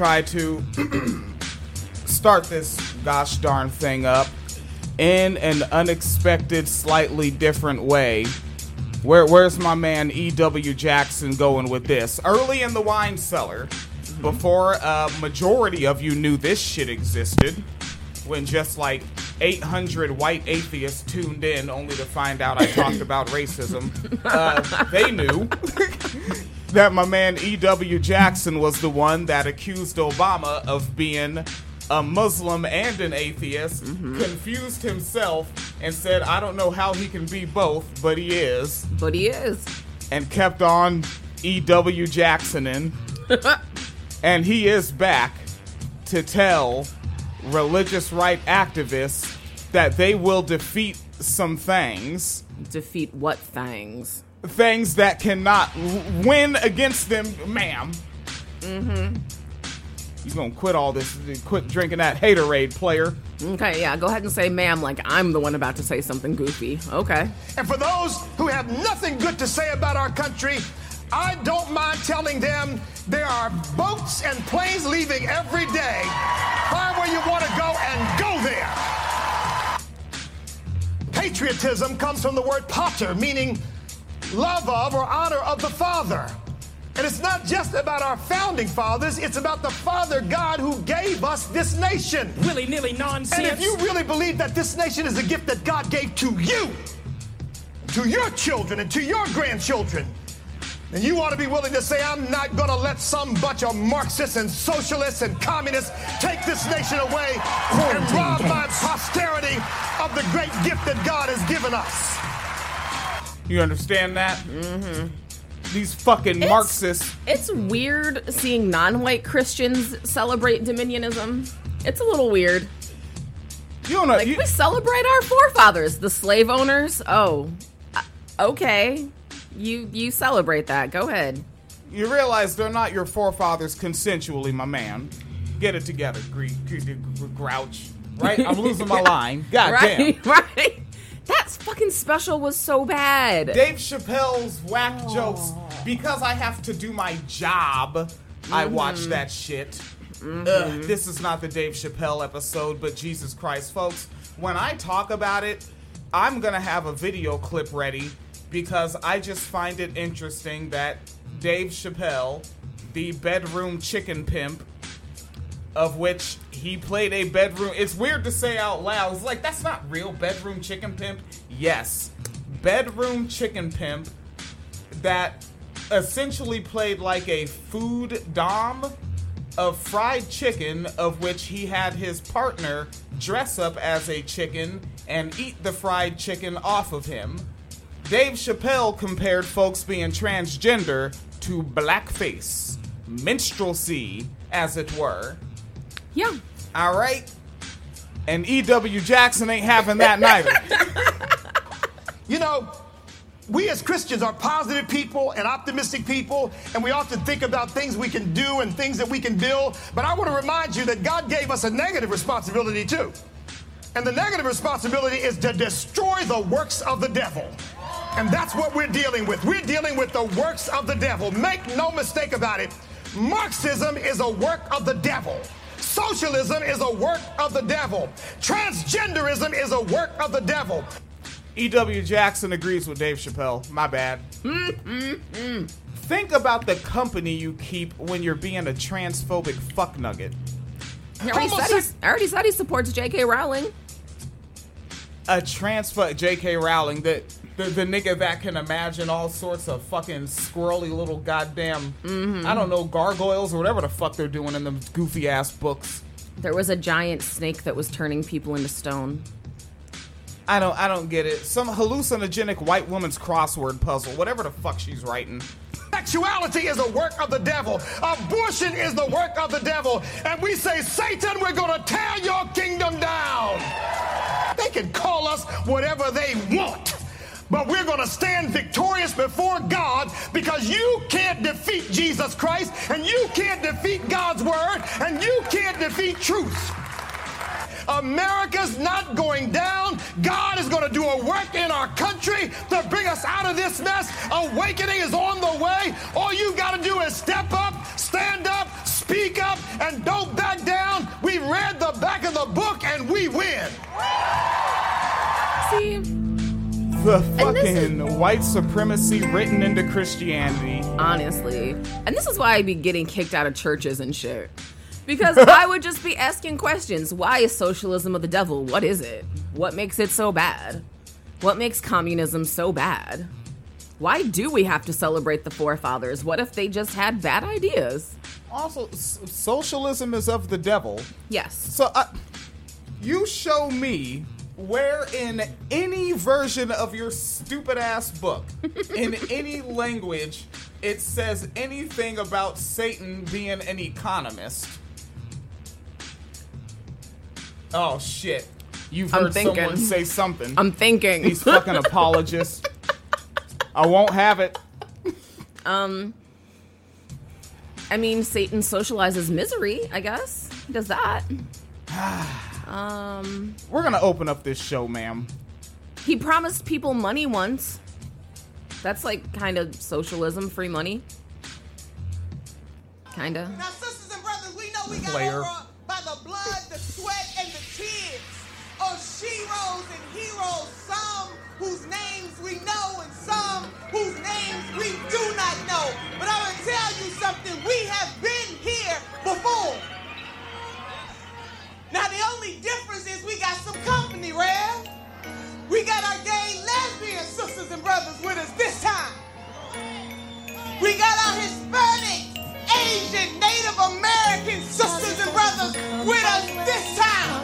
try to start this gosh darn thing up in an unexpected, slightly different way. Where, where's my man E.W. Jackson going with this? Early in the wine cellar, before a majority of you knew this shit existed, when just like 800 white atheists tuned in only to find out I talked about racism, uh, they knew that my man E.W. Jackson was the one that accused Obama of being a Muslim and an atheist, mm-hmm. confused himself, and said, I don't know how he can be both, but he is, But he is. and kept on E.W. Jacksoning. and he is back to tell religious right activists that they will defeat some things Defeat what things? Things that cannot w- win against them, ma'am. Mm-hmm. You gonna quit all this? Quit drinking that haterade, player. Okay, yeah, go ahead and say ma'am like I'm the one about to say something goofy. Okay. And for those who have nothing good to say about our country, I don't mind telling them there are boats and planes leaving every day. Find where you want to go and go there. Patriotism comes from the word pater, meaning love of or honor of the Father. And it's not just about our founding fathers, it's about the Father God who gave us this nation. Willy nilly nonsense. And if you really believe that this nation is a gift that God gave to you, to your children, and to your grandchildren, then you ought to be willing to say, I'm not going to let some bunch of Marxists and socialists and communists take this nation away and rob my posterity of the great gift that God has given us. You understand that? Mm-hmm. These fucking Marxists. It's weird seeing non-white Christians celebrate dominionism. It's a little weird. You don't know. Like you, we celebrate our forefathers, the slave owners. Oh, uh, okay. You you celebrate that. Go ahead. you realize they're not your forefathers consensually, my man. Get it together, grouch. Right? I'm losing my line. God damn. Right, right. That fucking special was so bad. Dave Chappelle's whack jokes because I have to do my job. I mm-hmm. watch that shit. Mm-hmm. Ugh, this is not the Dave Chappelle episode, but Jesus Christ, folks, when I talk about it, I'm gonna have a video clip ready because I just find it interesting that Dave Chappelle, the bedroom chicken pimp, of which he played a bedroom. It's weird to say out loud. It's like that's not real bedroom chicken pimp. Yes, bedroom chicken pimp that essentially played like a food dom of fried chicken, of which he had his partner dress up as a chicken and eat the fried chicken off of him. Dave Chappelle compared folks being transgender to blackface, minstrelsy, as it were. Yeah. All right. And E.W. Jackson ain't having that neither. You know, we as Christians are positive people and optimistic people, and we often think about things we can do and things that we can build. But I want to remind you that God gave us a negative responsibility too. And the negative responsibility is to destroy the works of the devil. And that's what we're dealing with. We're dealing with the works of the devil. Make no mistake about it. Marxism is a work of the devil. Socialism is a work of the devil. Transgenderism is a work of the devil. E.W. Jackson agrees with Dave Chappelle. My bad. Mm-hmm. Think about the company you keep when you're being a transphobic fuck nugget. I already, said Homose- I already said he supports J.K. Rowling. A transpho J.K. Rowling, the, the the nigga that can imagine all sorts of fucking squirrely little goddamn mm-hmm. I don't know gargoyles or whatever the fuck they're doing in them goofy ass books. There was a giant snake that was turning people into stone. I don't I don't get it. Some hallucinogenic white woman's crossword puzzle, whatever the fuck she's writing. Sexuality is a work of the devil. Abortion is the work of the devil. And we say, Satan, we're going to tear your kingdom down. They can call us whatever they want. But we're going to stand victorious before God because you can't defeat Jesus Christ and you can't defeat God's word and you can't defeat truth. America's not going down. God is going to do a work in our country to bring us out of this mess. Awakening is on the way. All you got to do is step up, stand up, speak up and don't back down. We read the back of the book and we win. See, The this is- fucking white supremacy written into Christianity. honestly, and this is why I'd be getting kicked out of churches and shit. Because I would just be asking questions. Why is socialism of the devil? What is it? What makes it so bad? What makes communism so bad? Why do we have to celebrate the forefathers? What if they just had bad ideas? Also, s- socialism is of the devil. Yes. So, uh, you show me where in any version of your stupid ass book, in any language, it says anything about Satan being an economist. Oh shit. You've heard someone say something. I'm thinking. These fucking apologists. I won't have it. Um, I mean, Satan socializes misery. I guess he does that. um, We're gonna open up this show, ma'am. he promised people money once. That's like kind of socialism, free money. Kinda. Now, sisters and brothers, we know we got Player. over by the blood, the sweat, and the tears of sheroes and heroes. Some whose names we know, and some whose names we do not know. But I'm gonna tell you something: we have been here before. Now, the only difference is we got some company, Rev. We got our gay lesbian sisters and brothers with us this time. We got our Hispanic, Asian, Native American sisters and brothers with us this time.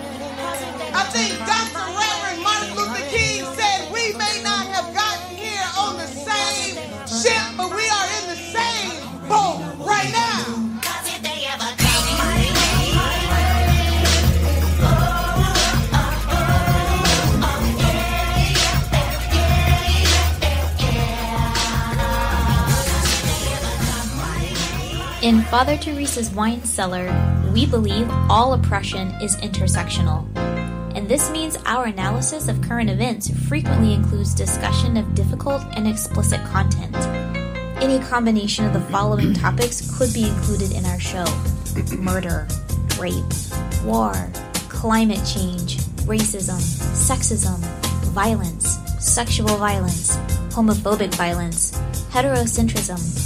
I think Dr. Reverend Martin Luther King said we may not have gotten here on the same ship, but we are in the same boat right now. In Father Teresa's Wine Cellar, we believe all oppression is intersectional. And this means our analysis of current events frequently includes discussion of difficult and explicit content. Any combination of the following topics could be included in our show murder, rape, war, climate change, racism, sexism, violence, sexual violence, homophobic violence, heterocentrism,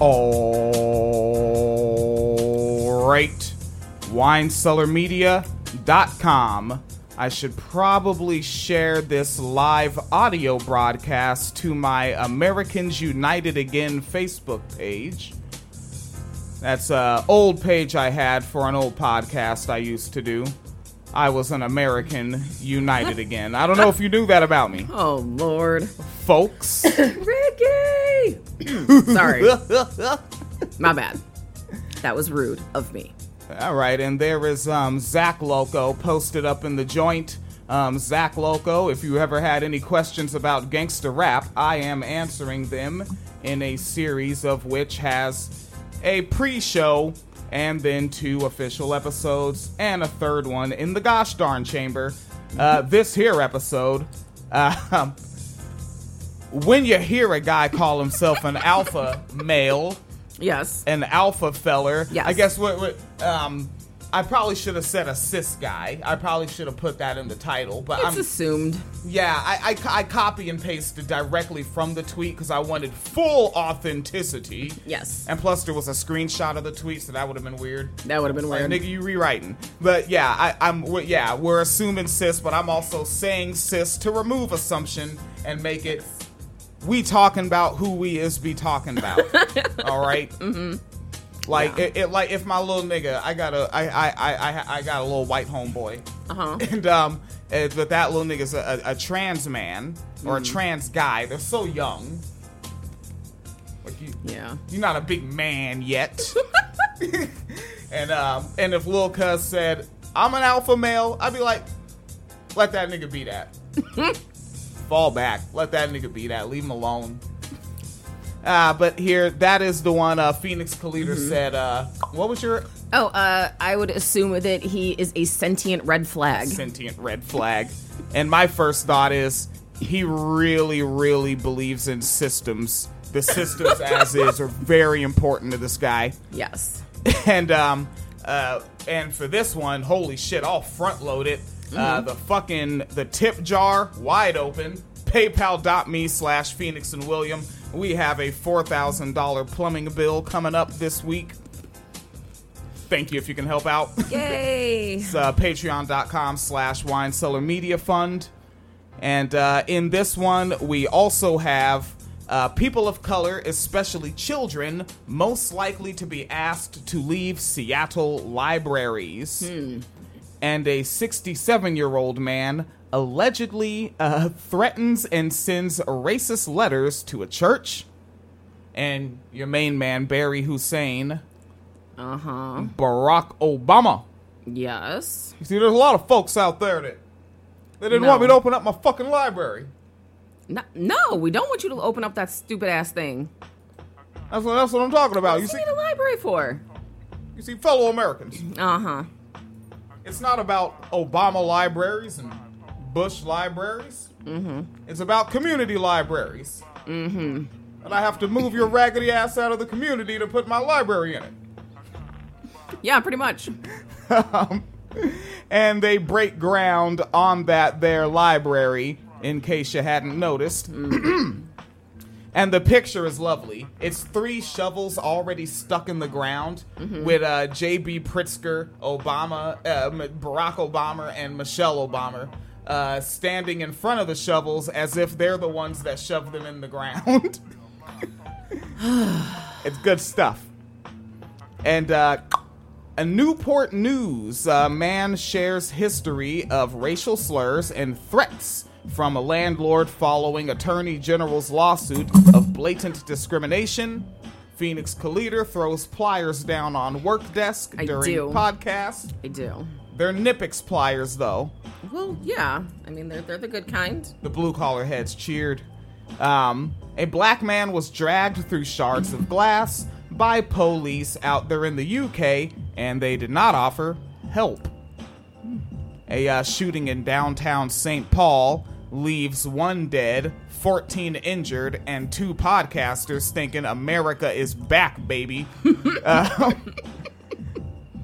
All right. WineCellarMedia.com. I should probably share this live audio broadcast to my Americans United Again Facebook page. That's a old page I had for an old podcast I used to do. I was an American United Again. I don't know if you knew that about me, Oh Lord, folks. Ricky. Sorry, my bad. That was rude of me. All right, and there is um, Zach Loco posted up in the joint. Um, Zach Loco, if you ever had any questions about gangster rap, I am answering them in a series of which has a pre show and then two official episodes and a third one in the gosh darn chamber. Uh, this here episode, uh, when you hear a guy call himself an alpha male, Yes. an alpha feller. Yes. I guess what, what um I probably should have said a cis guy. I probably should have put that in the title, but It's I'm assumed. yeah, I, I, I copy and pasted directly from the tweet because I wanted full authenticity. Yes. And plus, there was a screenshot of the tweet, so that would have been weird. That would have been Like, weird. nigga, you rewriting. But yeah, I, I'm yeah, we're assuming cis, but I'm also saying cis to remove assumption and make it we talking about who we is be talking about. all right? mm-hmm. Like Yeah. it, it, like if my little nigga, I got a I I I I, got a little white homeboy. Uh huh. And um, eh, but that little nigga's a, a, a trans man or Mm. a trans guy. They're so young. Like you, Yeah. you're not a big man yet. And um, and if Lil Cuz said, I'm an alpha male, I'd be like, let that nigga be that. Fall back. Let that nigga be that. Leave him alone. Uh, but here, that is the one uh, Phoenix Calida said. Uh, what was your Oh, uh, I would assume that he is a sentient red flag. sentient red flag? And my first thought is he really, really believes in systems. The systems as is are very important to this guy. Yes. and um uh and for this one holy shit i'll front load it uh the fucking the tip jar wide open paypal.me slash phoenix and william we have a $4000 plumbing bill coming up this week. Thank you if you can help out. Yay. it's uh, patreon.com slash wine cellar media fund. And uh, in this one we also have uh, people of color especially children most likely to be asked to leave seattle libraries. And a 67 year old man allegedly uh, threatens and sends racist letters to a church and your main man barry hussein Uh huh. barack obama Yes. you see, there's a lot of folks out there that they didn't No. want me to open up my fucking library. No, no, we don't want you to open up that stupid ass thing. That's what that's what I'm talking about. You see, need a library for? you see, fellow Americans, Uh huh. it's not about Obama libraries and Bush libraries. Mm-hmm. It's about community libraries. Mm-hmm. And I have to move your raggedy ass out of the community to put my library in it. Yeah, pretty much. and they break ground on that there library in case you hadn't noticed and the picture is lovely it's three shovels already stuck in the ground with uh, j.b pritzker obama uh, barack obama and michelle obama uh, standing in front of the shovels as if they're the ones that shoved them in the ground it's good stuff and uh, a Newport News uh, man shares history of racial slurs and threats from a landlord following Attorney General's lawsuit of blatant discrimination. Phoenix Calida throws pliers down on work desk I during do. podcast. I do. They're Knipex pliers, though. Well, yeah. I mean, they're, they're the good kind. The blue collar heads cheered. Um, a black man was dragged through shards of glass by police out there in the UK, and they did not offer help. A uh, shooting in downtown St. Paul leaves one dead, 14 injured, and two podcasters thinking America is back, baby. Uh,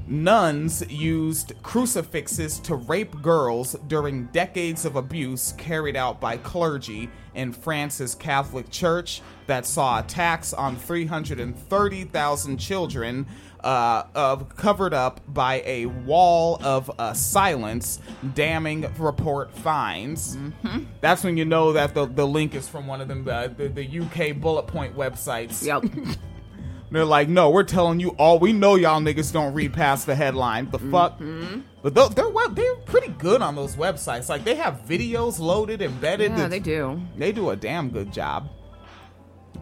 Nuns used crucifixes to rape girls during decades of abuse carried out by clergy in France's Catholic Church that saw attacks on 330,000 children uh, of covered up by a wall of uh, silence, damning report finds. That's when you know that the, the link is from one of them, uh, the, the UK bullet point websites. Yep. They're like, no, we're telling you all. We know y'all niggas don't read past the headline. The fuck? But they're, they're well, they're pretty good on those websites. Like they have videos loaded, embedded. yeah, they do. They do a damn good job.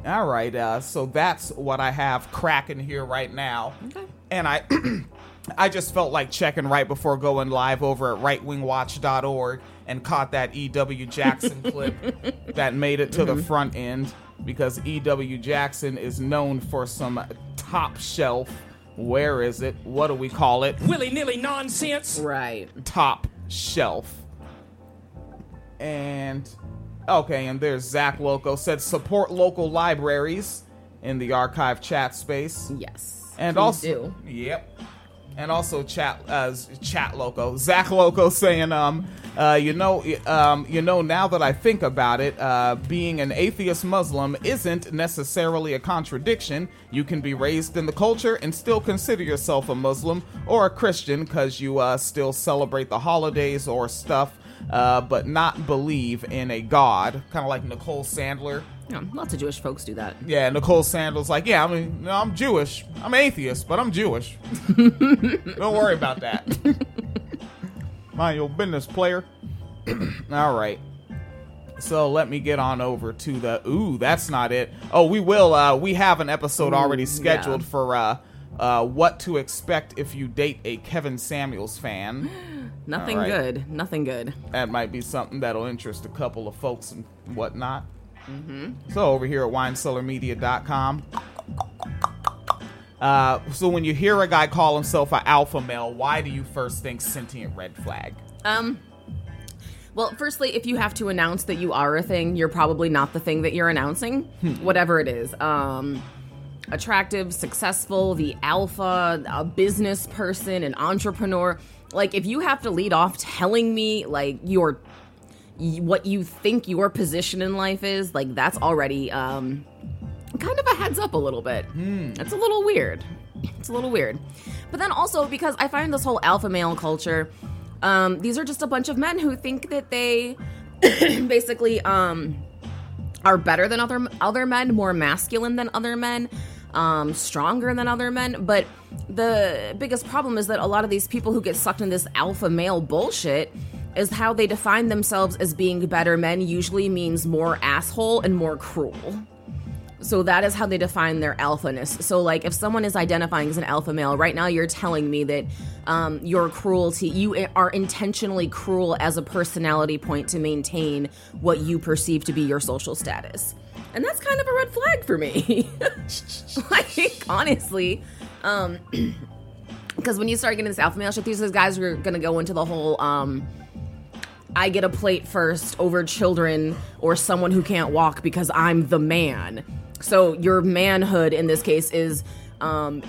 All right, uh, so that's what I have cracking here right now. Okay. And I, I just felt like checking right before going live over at rightwingwatch.org and caught that E.W. Jackson clip that made it to the front end because E.W. Jackson is known for some top shelf. Where is it? What do we call it? willy nilly nonsense. Right. top shelf. And okay, and there's Zach Loco said support local libraries in the archive chat space. Yes. And also do. Yep. And also chat uh chat loco. Zach Loco saying um uh you know um you know now that I think about it, uh being an atheist Muslim isn't necessarily a contradiction. You can be raised in the culture and still consider yourself a Muslim or a Christian cuz you uh still celebrate the holidays or stuff uh but not believe in a god, kind of like Nicole Sandler. Lots of Jewish folks do that. Yeah, Nicole Sandler's like, yeah, I mean, no, I'm Jewish. I'm atheist, but I'm Jewish. Don't worry about that. Mind your business, player. All right. So let me get on over to the. Ooh, that's not it. Oh, we will. Uh, we have an episode already scheduled yeah. for uh, uh, what to expect if you date a Kevin Samuels fan. Nothing right. good. Nothing good. That might be something that'll interest a couple of folks and whatnot. Mm-hmm. So over here at winecellarmedia.com. Uh, so when you hear a guy call himself an alpha male, why do you first think sentient red flag? Um. Well, firstly, if you have to announce that you are a thing, you're probably not the thing that you're announcing, whatever it is. Um, attractive, successful, the alpha, a business person, an entrepreneur. Like, if you have to lead off telling me like your y- what you think your position in life is, like that's already um kind of a heads up a little bit. It's a little weird. It's a little weird. But then also because I find this whole alpha male culture, um, these are just a bunch of men who think that they basically um, are better than other other men, more masculine than other men, um, stronger than other men. But the biggest problem is that a lot of these people who get sucked in this alpha male bullshit is how they define themselves as being better men usually means more asshole and more cruel. So that is how they define their alphaness. So, like, if someone is identifying as an alpha male, right now you're telling me that um, your cruelty, you are intentionally cruel as a personality point to maintain what you perceive to be your social status. And that's kind of a red flag for me. like, honestly. Um, because when you start getting this alpha male shit, these guys are gonna go into the whole um, I get a plate first over children or someone who can't walk because I'm the man. So your manhood in this case is um,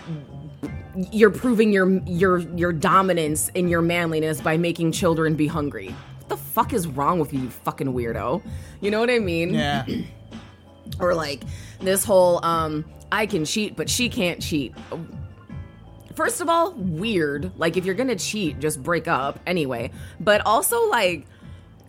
you're proving your your your dominance and your manliness by making children be hungry. What the fuck is wrong with you, you fucking weirdo? You know what I mean? Yeah. Or like this whole um, I can cheat but she can't cheat. First of all, weird. Like if you're gonna cheat, just break up anyway. But also like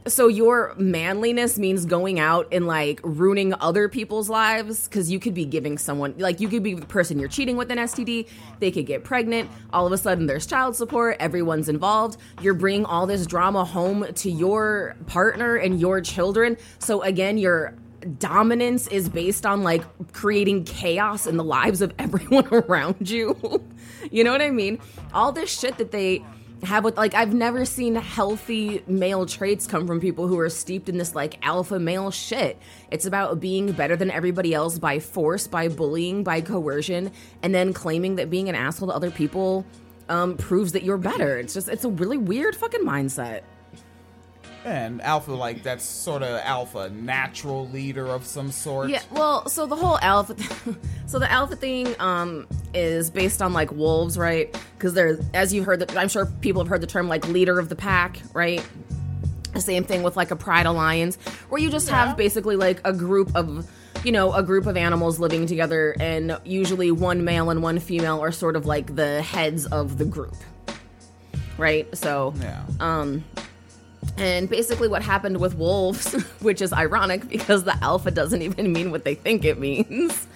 so your manliness means going out and like ruining other people's lives because you could be giving someone like you could be the person you're cheating with an STD. They could get pregnant. All of a sudden, there's child support. Everyone's involved. You're bringing all this drama home to your partner and your children. So again, your dominance is based on like creating chaos in the lives of everyone around you. you know what I mean? All this shit that they have with like I've never seen healthy male traits come from people who are steeped in this like alpha male shit. It's about being better than everybody else by force, by bullying, by coercion, and then claiming that being an asshole to other people um, proves that you're better. It's just it's a really weird fucking mindset. And alpha, like that's sort of alpha, natural leader of some sort. Yeah, well, so the whole alpha, so the alpha thing um, is based on like wolves, right? Because they're, as you've heard, the, I'm sure people have heard the term like leader of the pack, right? The same thing with like a pride of lions, where you just have basically like a group of, you know, a group of animals living together, and usually one male and one female are sort of like the heads of the group, right? So, Yeah. um, and basically, what happened with wolves, which is ironic because the alpha doesn't even mean what they think it means.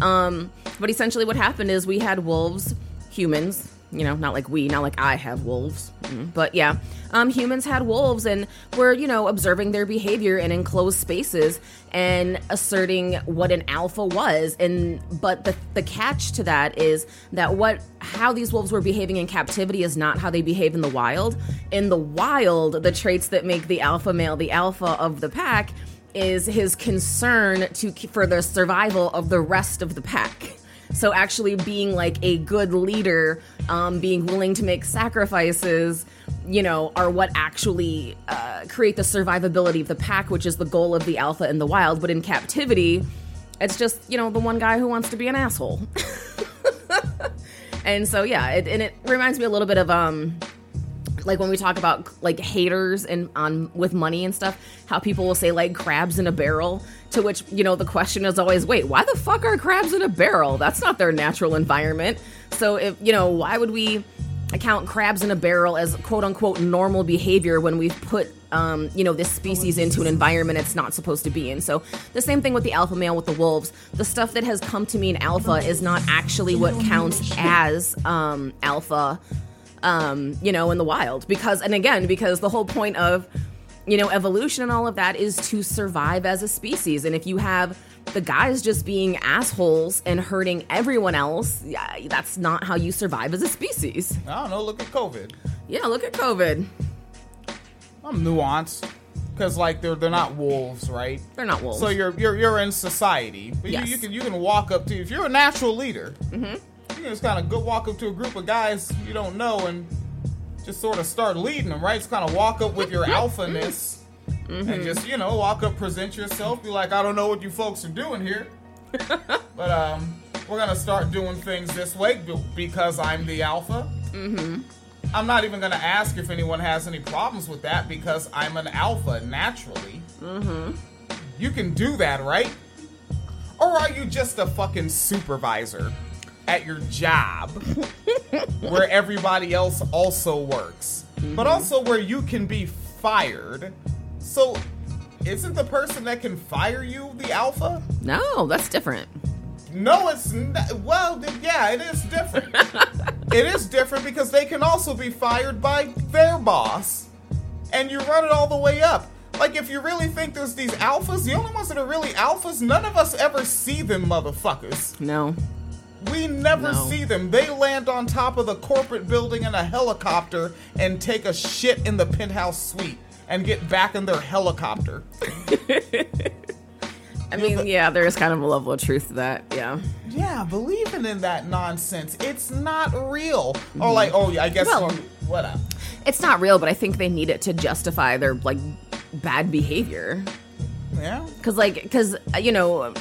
Um, but essentially, what happened is we had wolves, humans, you know, not like we, not like I have wolves, But yeah, um, humans had wolves and were, you know, observing their behavior in enclosed spaces and asserting what an alpha was. And but the the catch to that is that what how these wolves were behaving in captivity is not how they behave in the wild. In the wild, the traits that make the alpha male the alpha of the pack is his concern to for the survival of the rest of the pack. So actually being like a good leader, um, being willing to make sacrifices, you know, are what actually uh, create the survivability of the pack, which is the goal of the alpha in the wild. But in captivity, it's just you know the one guy who wants to be an asshole. and so yeah, it, and it reminds me a little bit of um like when we talk about like haters and on with money and stuff how people will say like crabs in a barrel to which you know the question is always wait why the fuck are crabs in a barrel? That's not their natural environment. So if you know why would we account crabs in a barrel as quote unquote normal behavior when we've put um, you know this species into an environment it's not supposed to be in? So the same thing with the alpha male with the wolves. The stuff that has come to mean alpha is not actually what counts as um, alpha um, you know, in the wild. Because, and again, because the whole point of you know, evolution and all of that is to survive as a species. And if you have the guys just being assholes and hurting everyone else, yeah, that's not how you survive as a species. I don't know. Look at COVID. Yeah, look at COVID. I'm nuanced because like they're they're not wolves, right? They're not wolves. So you're you're you're in society, but Yes. you, you can you can walk up to if you're a natural leader, Mm-hmm. You can just kind of go walk up to a group of guys you don't know and just sort of start leading them, right? Just kind of walk up with your alphaness Mm-hmm. and just you know walk up, present yourself, be like, I don't know what you folks are doing here, but um, we're gonna start doing things this way because I'm the alpha. Mm-hmm. I'm not even gonna ask if anyone has any problems with that because I'm an alpha naturally. You can do that, right? Or are you just a fucking supervisor at your job where everybody else also works, but mm-hmm. also where you can be fired? So, isn't the person that can fire you the alpha? no, that's different. No, it's not. Well, yeah, it is different. it is different because they can also be fired by their boss, and you run it all the way up. Like, if you really think there's these alphas, the only ones that are really alphas, none of us ever see them, motherfuckers. No. We never No. see them. They land on top of the corporate building in a helicopter and take a shit in the penthouse suite and get back in their helicopter. I mean, yeah, there is kind of a level of truth to that. Yeah. Yeah, believing in that nonsense. It's not real. Or mm-hmm. like, oh, yeah, I guess Well- you, whatever. It's not real, but I think they need it to justify their like bad behavior. Yeah. Because, like, because uh, you know,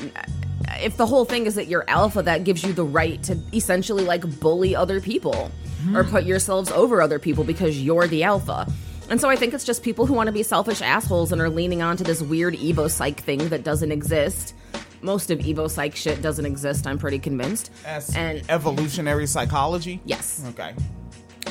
if the whole thing is that you're alpha, that gives you the right to essentially like bully other people or put yourselves over other people because you're the alpha. And so I think it's just people who want to be selfish assholes and are leaning onto this weird Evo psych thing that doesn't exist. Most of Evo psych shit doesn't exist, I'm pretty convinced. And evolutionary psychology. yes. Okay.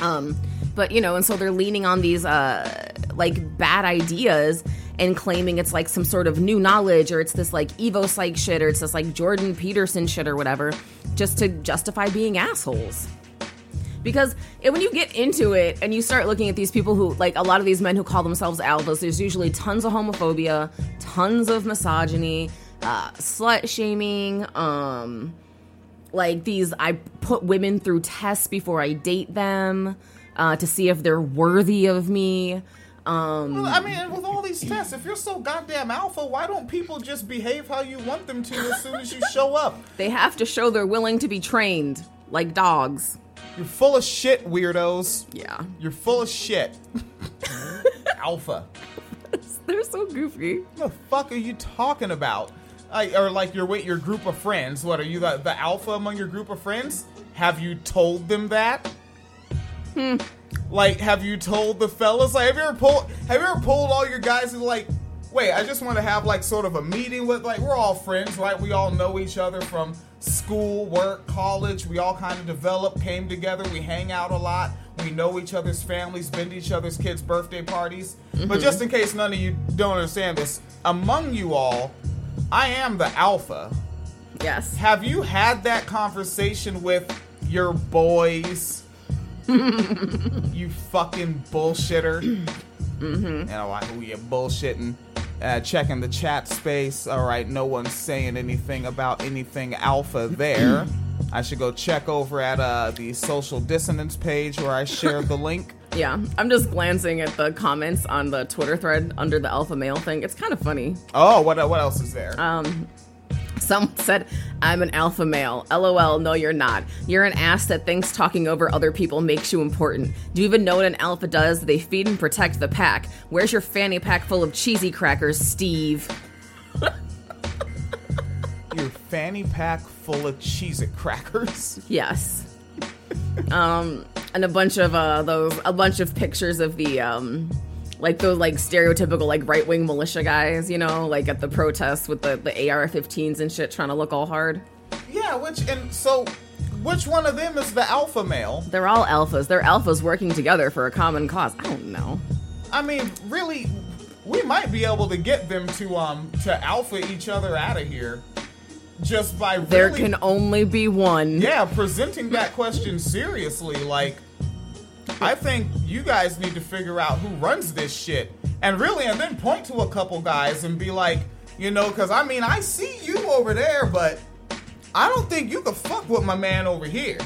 Um, but you know, and so they're leaning on these uh like bad ideas and claiming it's like some sort of new knowledge or it's this like Evo psych shit or it's this like Jordan Peterson shit or whatever, just to justify being assholes. Because when you get into it and you start looking at these people who, like a lot of these men who call themselves alphas, there's usually tons of homophobia, tons of misogyny, uh, slut shaming, um, like these i put women through tests before i date them uh, to see if they're worthy of me um, Well, I mean, with all these tests, if you're so goddamn alpha, why don't people just behave how you want them to as soon as you show up? they have to show they're willing to be trained like dogs You're full of shit, weirdos. yeah You're full of shit. alpha. they're so goofy What the fuck are you talking about? I, or like you're with your group of friends. What are you the, the alpha among your group of friends? Have you told them that? Hmm. Like, have you told the fellas? Like, have you ever pulled? Have you ever pulled all your guys and like, wait, I just want to have like sort of a meeting with like we're all friends, right? We all know each other from school, work, college. We all kind of developed, came together. We hang out a lot. We know each other's families, been to each other's kids' birthday parties. But mm-hmm. just in case none of you don't understand this, among you all, I am the alpha. yes Have you had that conversation with your boys? you fucking bullshitter. mm-hmm. You know, like, who you bullshitting? Uh, checking the chat space. All right, no one's saying anything about anything alpha there. I should go check over at uh, the social dissonance page where I shared the link. yeah i'm just glancing at the comments on the twitter thread under the alpha male thing it's kind of funny Oh, what what else is there? Um, Someone said, I'm an alpha male. LOL, no, you're not. You're an ass that thinks talking over other people makes you important. Do you even know what an alpha does? They feed and protect the pack. Where's your fanny pack full of cheesy crackers, Steve? Your fanny pack full of cheese It crackers. Yes. um, and a bunch of uh those a bunch of pictures of the um like those like stereotypical like right wing militia guys, you know, like at the protests with the, the AR fifteens and shit trying to look all hard. Yeah, which and so which one of them is the alpha male? They're all alphas. They're alphas working together for a common cause. I don't know. I mean, really we might be able to get them to um to alpha each other out of here just by really There can only be one. Yeah, presenting that question seriously like I think you guys need to figure out who runs this shit and really, and then point to a couple guys and be like, you know, because I mean, I see you over there, but I don't think you could fuck with my man over here.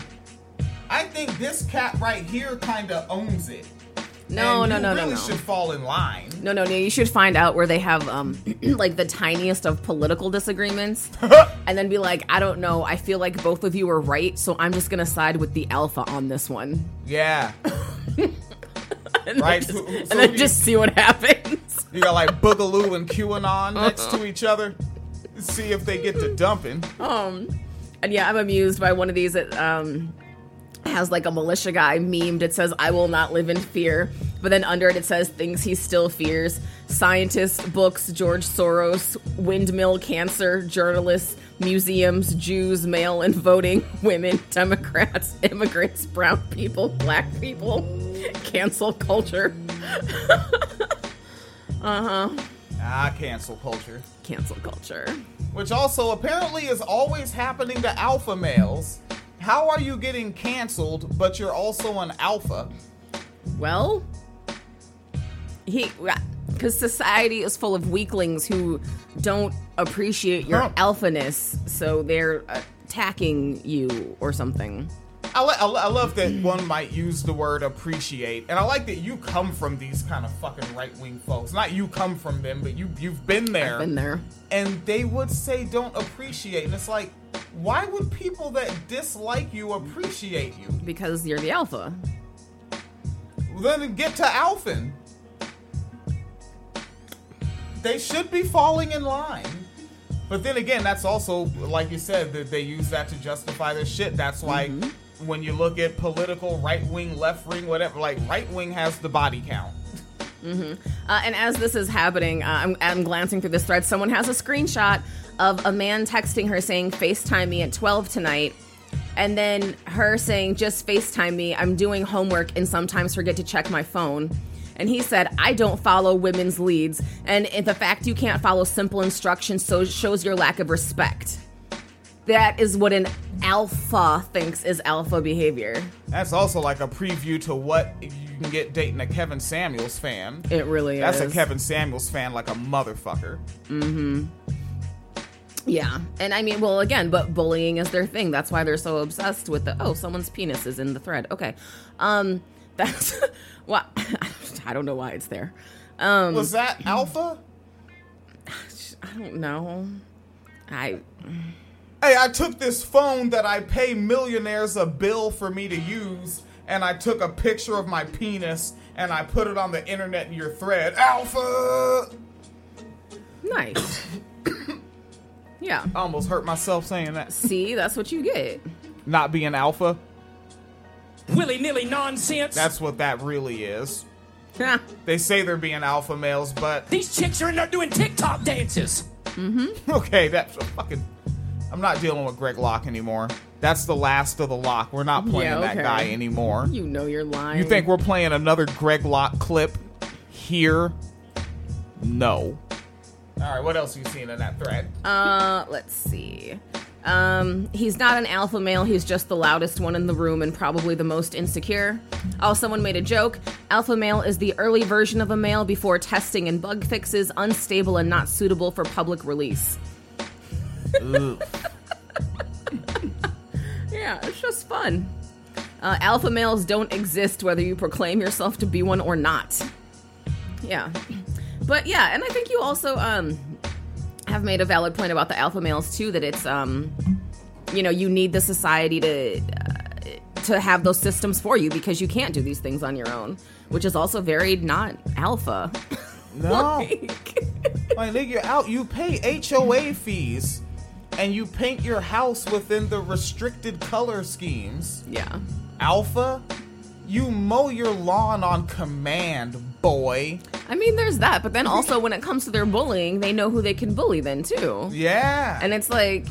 I think this cat right here kind of owns it. No, no, no, no, really no. should fall in line. No, no, no. You should find out where they have um like the tiniest of political disagreements, and then be like, I don't know. I feel like both of you are right, so I'm just gonna side with the alpha on this one, Yeah. and Right, Then just, so- and then you- just see what happens. You got like Boogaloo and QAnon next to each other. See if they get to dumping. Um, and yeah, I'm amused by one of these that um has like a militia guy memed. It says, "I will not live in fear," but then under it it says things he still fears: scientists, books, George Soros, windmill cancer, journalists, museums, Jews, mail and voting, women, Democrats, immigrants, brown people, black people, cancel culture. Uh huh. Ah, cancel culture. Cancel culture. Which also apparently is always happening to alpha males. How are you getting canceled, but you're also an alpha? Well, he because society is full of weaklings who don't appreciate your Huh. alphaness, so they're attacking you or something. I, I, I love that one might use the word appreciate, and I like that you come from these kind of fucking right wing folks. Not you come from them, but you you've been there. Been there. and they would say don't appreciate, and it's like, why would people that dislike you appreciate you? because you're the alpha. Well then get to Alphen. They should be falling in line. But then again, that's also, like you said, that they use that to justify their shit. That's why mm-hmm. When you look at political right wing, left wing, whatever, like right wing has the body count. Uh, and as this is happening, uh, I'm, I'm glancing through this thread. Someone has a screenshot of a man texting her saying, FaceTime me at 12 tonight. And then her saying, just FaceTime me. I'm doing homework and sometimes forget to check my phone. And he said, I don't follow women's leads. And the fact you can't follow simple instructions so shows your lack of respect. That is what an alpha thinks is alpha behavior. That's also like a preview to what you can get dating a Kevin Samuels fan. It really That's is. That's a Kevin Samuels fan like a motherfucker. Mm-hmm. Yeah. And I mean, well, again, but bullying is their thing. That's why they're so obsessed with the, oh, someone's penis is in the thread. Okay. Um, that's, why I don't know why it's there. Um, Was that Alpha? I don't know. I, Hey, I took this phone that I pay millionaires a bill for me to use, and I took a picture of my penis and I put it on the internet in your thread. Alpha! nice. yeah. I almost hurt myself saying that. See, that's what you get. Not being alpha, willy nilly nonsense. that's what that really is. They say they're being alpha males, but These chicks are in there doing TikTok dances. Mm-hmm. Okay, that's a fucking. I'm not dealing with Greg Locke anymore. That's the last of the lock. We're not playing Yeah, that guy anymore. you know you're lying. You think we're playing another Greg Locke clip here? No. All right, what else are you seen in that thread? Uh, let's see. Um, he's not an alpha male. He's just the loudest one in the room and probably the most insecure. Oh, someone made a joke. Alpha male is the early version of a male before testing and bug fixes, unstable and not suitable for public release. yeah, it's just fun. Uh, alpha males don't exist whether you proclaim yourself to be one or not. Yeah. But yeah, and I think you also um have made a valid point about the alpha males too that it's um you know, you need the society to uh, to have those systems for you because you can't do these things on your own, which is also very not alpha. No. Like- like, nigga, you're out. You pay HOA fees, and you paint your house within the restricted color schemes. yeah. Alpha, you mow your lawn on command, boy. I mean, there's that, but then also when it comes to their bullying, they know who they can bully then too. Yeah. And it's like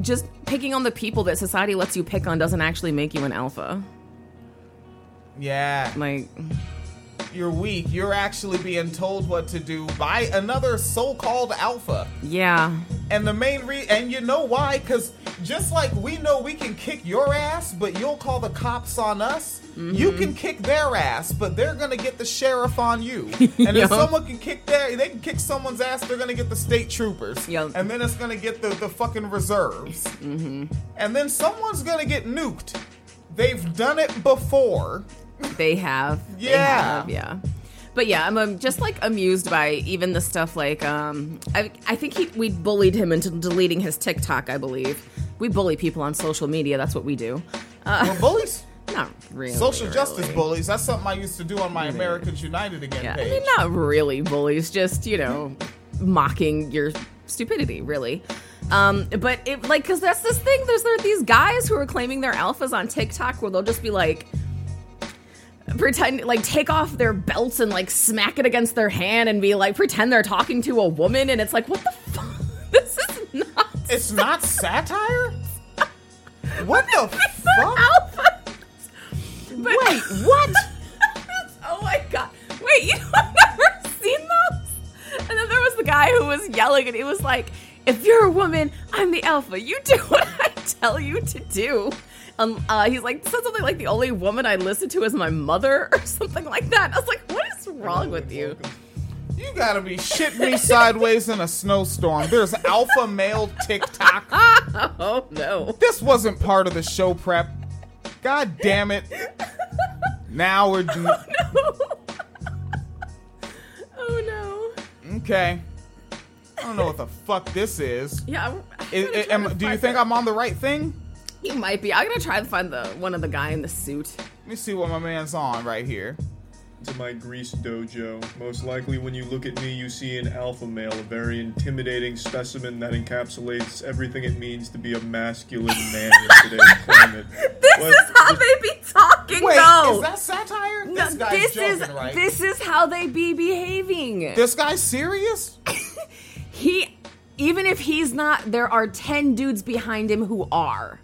just picking on the people that society lets you pick on doesn't actually make you an alpha. yeah. Like you're weak. You're actually being told what to do by another so-called alpha. Yeah. And the main re and you know why? Because just like we know we can kick your ass, but you'll call the cops on us. You can kick their ass, but they're gonna get the sheriff on you. And Yup. if someone can kick their, they can kick someone's ass, they're gonna get the state troopers. Yup. And then it's gonna get the the fucking reserves. Mm-hmm. And then someone's gonna get nuked. They've done it before. They have. They Yeah. have, yeah. But yeah, I'm um, just like amused by even the stuff like um I I think he we bullied him into deleting his TikTok, I believe. We bully people on social media, that's what we do. Well, bullies, Not really. social justice bullies. That's something I used to do on my Americans United again Yeah. I page. mean not really bullies, just, you know, mocking your stupidity, really. Um, but it like because that's this thing. There's there are these guys who are claiming they're alphas on TikTok where they'll just be like pretend like take off their belts and like smack it against their hand and be like pretend they're talking to a woman and it's like what the fuck this is not It's not satire? What the fuck? alpha Wait, what? oh my god wait you have never seen those and then there was the guy who was yelling and he was like if you're a woman i'm the alpha you do what i tell you to do um, uh, he's like said something like the only woman I listen to is my mother or something like that. I was like, what is wrong with you? You gotta be shitting me sideways in a snowstorm. There's alpha male TikTok. Oh no. This wasn't part of the show prep. God damn it. Now we're. Oh no. oh no! Okay. I don't know what the fuck this is. Yeah. I'm- I'm I- gonna I- try am- do you think it. I'm on the right thing? You might be. I'm gonna try to find the one of the guy in the suit. Let me see what my man's on right here. to my Grease dojo. Most likely, when you look at me, you see an alpha male, a very intimidating specimen that encapsulates everything it means to be a masculine man in today's climate. This What- is how they be talking, Wait, though. is that satire? No, This guy's this joking, is right? this is how they be behaving. this guy's serious? he, even if he's not, there are ten dudes behind him who are.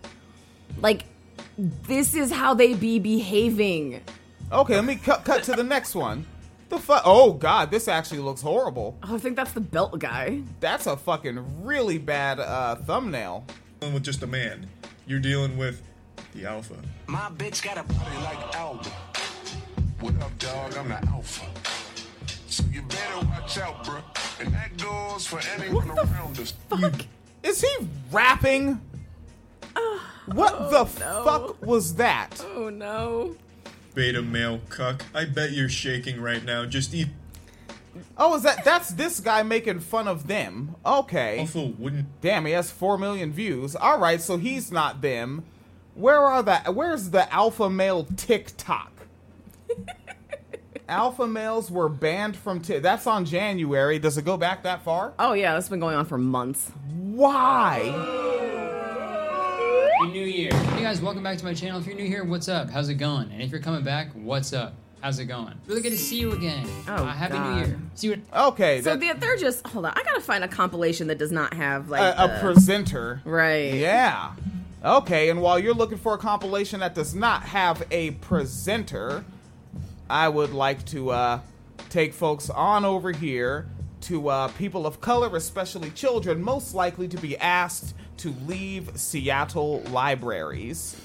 Like, this is how they be behaving. Okay, let me cut cut to the next one. The fuck? Oh god, this actually looks horrible. Oh, I think that's the belt guy. That's a fucking really bad uh, thumbnail. dealing with just a man. You're dealing with the alpha. My bitch got a body like Alba. What up, dog? I'm the alpha. So you better watch out, bro. And that goes for anyone around us. Is he rapping? What oh, the no. fuck was that? Oh no. Beta male cuck. I bet you're shaking right now. Just eat Oh, is that that's this guy making fun of them? Okay. alpha wouldn't. Damn, he has four million views. All right, so he's not them. Where are the? Where's the alpha male TikTok? alpha males were banned from. T- that's on January. Does it go back that far? Oh yeah, that's been going on for months. Why? Oh. Happy New Year. Hey guys, welcome back to my channel. If you're new here, what's up? How's it going? And if you're coming back, what's up? How's it going? Really good to see you again. Oh, uh, Happy God. New Year. See what Okay, So that, they, they're just hold on. I gotta find a compilation that does not have like a, a the- presenter. right. Yeah. Okay, and while you're looking for a compilation that does not have a presenter, I would like to uh, take folks on over here to uh, people of color, especially children, most likely to be asked to leave Seattle libraries.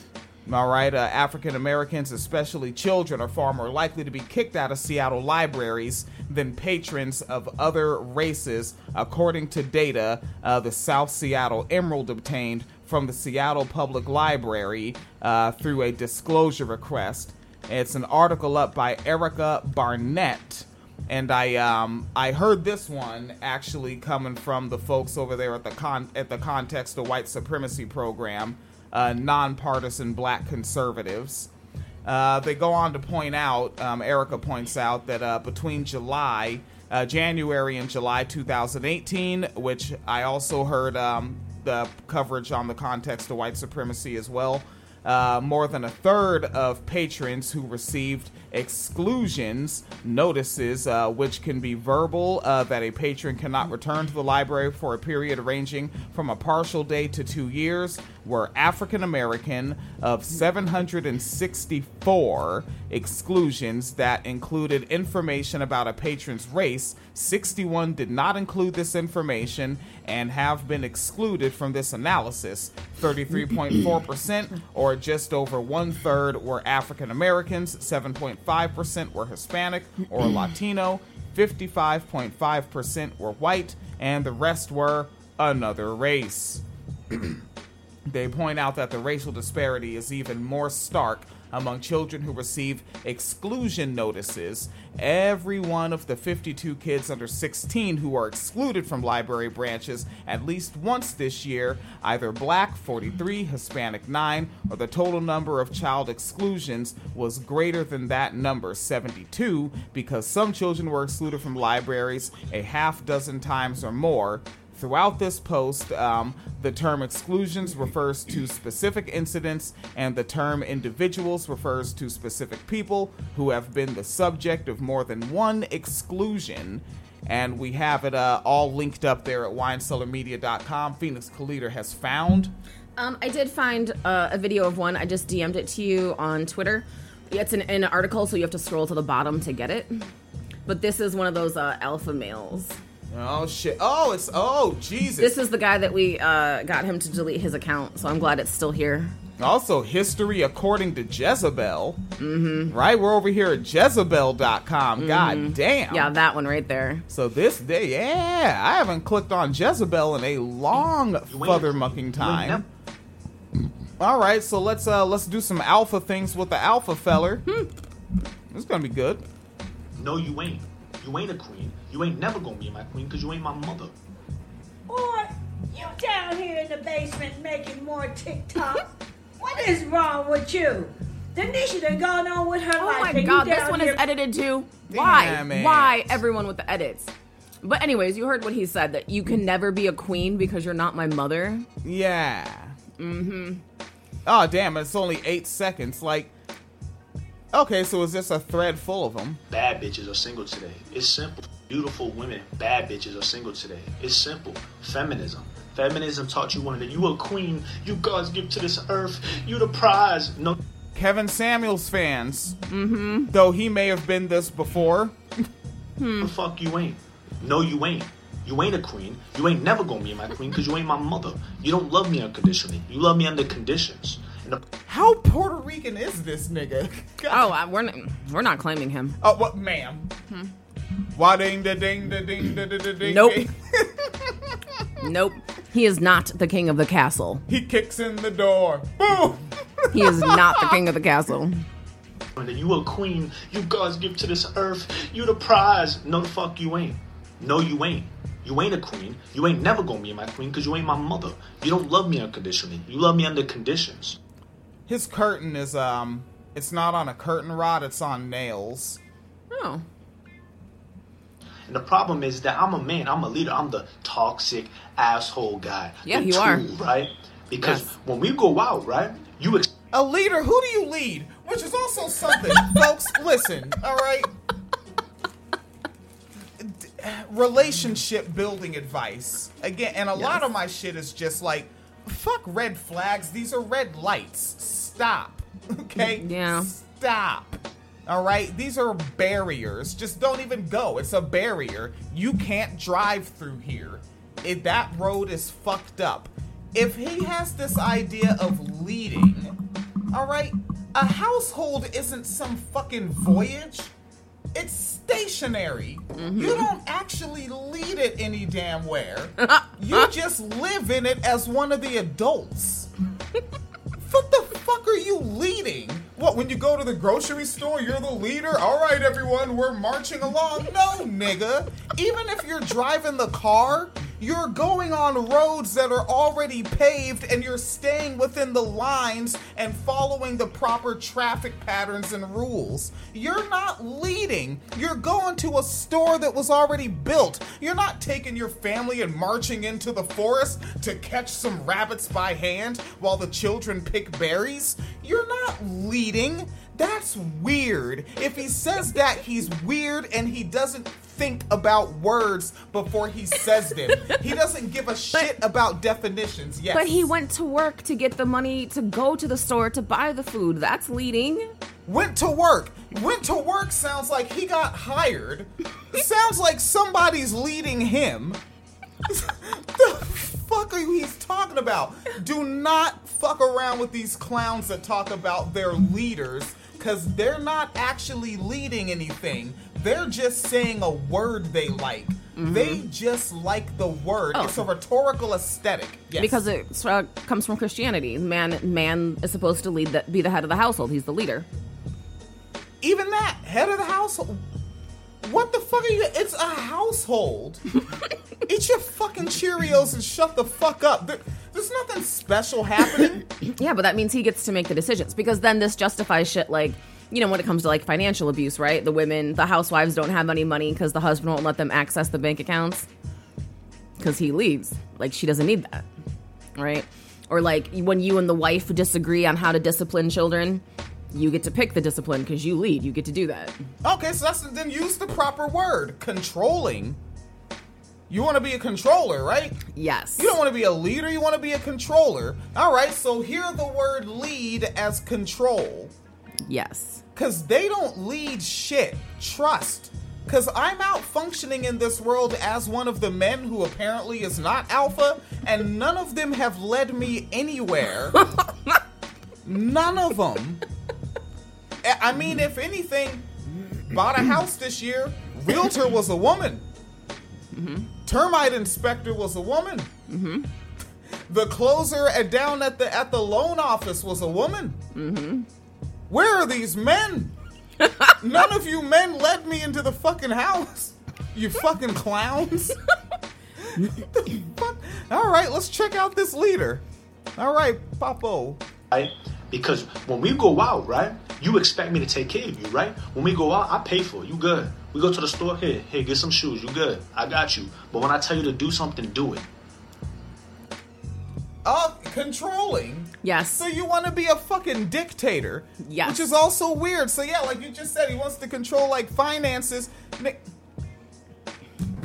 All right, uh, African Americans, especially children, are far more likely to be kicked out of Seattle libraries than patrons of other races, according to data uh, the South Seattle Emerald obtained from the Seattle Public Library uh, through a disclosure request. It's an article up by Erica Barnett. And I um I heard this one actually coming from the folks over there at the con at the context of white supremacy program, uh, nonpartisan black conservatives. Uh, they go on to point out, um, Erica points out that uh, between July, uh, January and July 2018, which I also heard um, the coverage on the context of white supremacy as well, uh, more than a third of patrons who received exclusions notices, uh, which can be verbal, uh, that a patron cannot return to the library for a period ranging from a partial day to two years, were African American of 764 exclusions that included information about a patron's race. 61 did not include this information and have been excluded from this analysis. 33.4%, or just over one third, were African Americans, 7.5% were Hispanic or Latino, 55.5% were white, and the rest were another race. They point out that the racial disparity is even more stark among children who receive exclusion notices. Every one of the 52 kids under 16 who are excluded from library branches at least once this year, either black 43, Hispanic 9, or the total number of child exclusions was greater than that number, 72, because some children were excluded from libraries a half dozen times or more. Throughout this post, um, the term exclusions refers to specific incidents, and the term individuals refers to specific people who have been the subject of more than one exclusion. And we have it uh, all linked up there at winecellarmedia.com. Phoenix Calida has found. Um, I did find uh, a video of one. I just DM'd it to you on Twitter. It's an, an article, so you have to scroll to the bottom to get it. But this is one of those uh, alpha males. Oh shit! Oh, it's oh Jesus! This is the guy that we uh, got him to delete his account, so I'm glad it's still here. Also, history according to Jezebel. Mm-hmm. Right, we're over here at Jezebel.com. God damn. Yeah, that one right there. So this day, yeah, I haven't clicked on Jezebel in a long further mucking time. All right, so let's uh let's do some alpha things with the alpha feller. Hmm. This is gonna be good. No, you ain't. You ain't a queen. You ain't never gonna be my queen because you ain't my mother. Boy, you down here in the basement making more TikToks. what is wrong with you? Denisha done gone on with her Oh life. my and god, this one here- is edited too. Why? Damn it. Why everyone with the edits? But anyways, you heard what he said that you can never be a queen because you're not my mother. Yeah. Mm-hmm. Oh damn! It's only eight seconds. Like, okay, so is this a thread full of them? Bad bitches are single today. It's simple. Beautiful women, bad bitches are single today. It's simple. Feminism. Feminism taught you one that you a queen. You God's gift to this earth. You the prize. No. Kevin Samuels fans. Mm-hmm. Though he may have been this before. The fuck you ain't. No, you ain't. You ain't a queen. You ain't never gonna be my queen because you ain't my mother. You don't love me unconditionally. You love me under conditions. And the How Puerto Rican is this nigga? God. Oh, I, we're not, we're not claiming him. Oh, what, ma'am? Why ding da ding da ding da da da ding? Nope. ding. Nope. He is not the king of the castle. he kicks in the door. Boom. He is not the king of the castle. that you a queen. You God's gift to this earth. You the prize. No, the fuck you ain't. No, you ain't. You ain't a queen. You ain't never gonna be my queen because you ain't my mother. You don't love me unconditionally. You love me under conditions. His curtain is um, it's not on a curtain rod. It's on nails. Oh. And the problem is that I'm a man. I'm a leader. I'm the toxic asshole guy. Yeah, the you are. right? Because Yes. when we go out, right, you ex- A leader. Who do you lead? Which is also something, folks. Listen, all right. Relationship building advice again, and a lot of my shit is just like, fuck red flags. These are red lights. Stop. Okay. Yeah. Stop. All right, these are barriers. Just don't even go. It's a barrier. You can't drive through here. If that road is fucked up. If he has this idea of leading, all right, a household isn't some fucking voyage. It's stationary. You mm-hmm. don't actually lead it any damn where. you just live in it as one of the adults. What the fuck are you leading? What, when you go to the grocery store, you're the leader? All right, everyone, we're marching along. No, nigga. Even if you're driving the car, you're going on roads that are already paved and you're staying within the lines and following the proper traffic patterns and rules. You're not leading. You're going to a store that was already built. You're not taking your family and marching into the forest to catch some rabbits by hand while the children pick berries. You're not leading. That's weird. If he says that, he's weird and he doesn't think about words before he says them. he doesn't give a shit about definitions. Yes. But he went to work to get the money to go to the store to buy the food. That's leading. went to work. Went to work sounds like he got hired. sounds like somebody's leading him. the fuck are you he's talking about? Do not fuck around with these clowns that talk about their leaders because they're not actually leading anything. They're just saying a word they like. They just like the word. Oh. It's a rhetorical aesthetic. Yes. Because it uh, comes from Christianity. Man, man is supposed to lead, the, be the head of the household. He's the leader. even that head of the household. What the fuck are you? It's a household. Eat your fucking Cheerios and shut the fuck up. There, there's nothing special happening. Yeah, but that means he gets to make the decisions because then this justifies shit like, you know, when it comes to like financial abuse, right? The women, the housewives don't have any money because the husband won't let them access the bank accounts because he leaves. Like, she doesn't need that, right? Or like when you and the wife disagree on how to discipline children, you get to pick the discipline because you lead. You get to do that. okay, so that's then use the proper word. Controlling. You want to be a controller, right? Yes. You don't want to be a leader. You want to be a controller. All right. So hear the word lead as control. Yes. Because they don't lead shit. Trust. Because I'm out functioning in this world as one of the men who apparently is not alpha, and none of them have led me anywhere. none of them. I- mean, if anything, bought a house this year, realtor was a woman. Termite inspector was a woman. The closer at, down at the at the loan office was a woman. Where are these men? None of you men led me into the fucking house. You fucking clowns. All right, let's check out this leader. All right, Papo. right? Because when we go out, right, you expect me to take care of you, right? When we go out, I pay for it. You good. We go to the store, here, here, get some shoes. You good. I got you. But when I tell you to do something, do it. Uh, controlling. Yes. So you want to be a fucking dictator? Yes. Which is also weird. So yeah, like you just said, he wants to control like finances. Ni-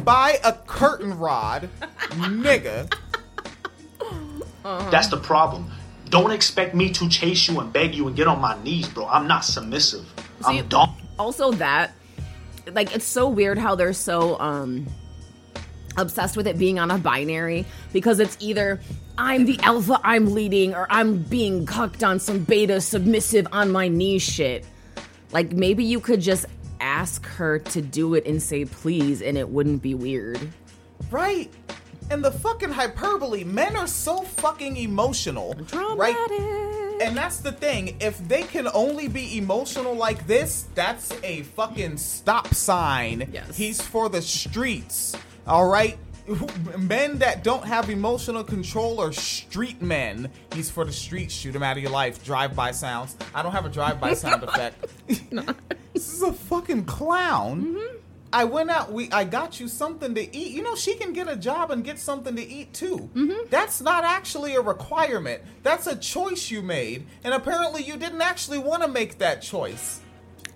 Buy a curtain rod, nigga. That's the problem. Don't expect me to chase you and beg you and get on my knees, bro. I'm not submissive. See, I'm dumb. also that like it's so weird how they're so um obsessed with it being on a binary because it's either I'm the alpha, I'm leading, or I'm being cucked on some beta submissive on my knees shit. Like maybe you could just ask her to do it and say please and it wouldn't be weird. Right. And the fucking hyperbole. Men are so fucking emotional. Right? And that's the thing. If they can only be emotional like this, that's a fucking stop sign. Yes. He's for the streets. All right? Men that don't have emotional control are street men. He's for the streets. Shoot him out of your life. Drive by sounds. I don't have a drive by sound effect. This is a fucking clown. Mm-hmm. I went out. We I got you something to eat. You know she can get a job and get something to eat too. That's not actually a requirement. That's a choice you made, and apparently you didn't actually want to make that choice.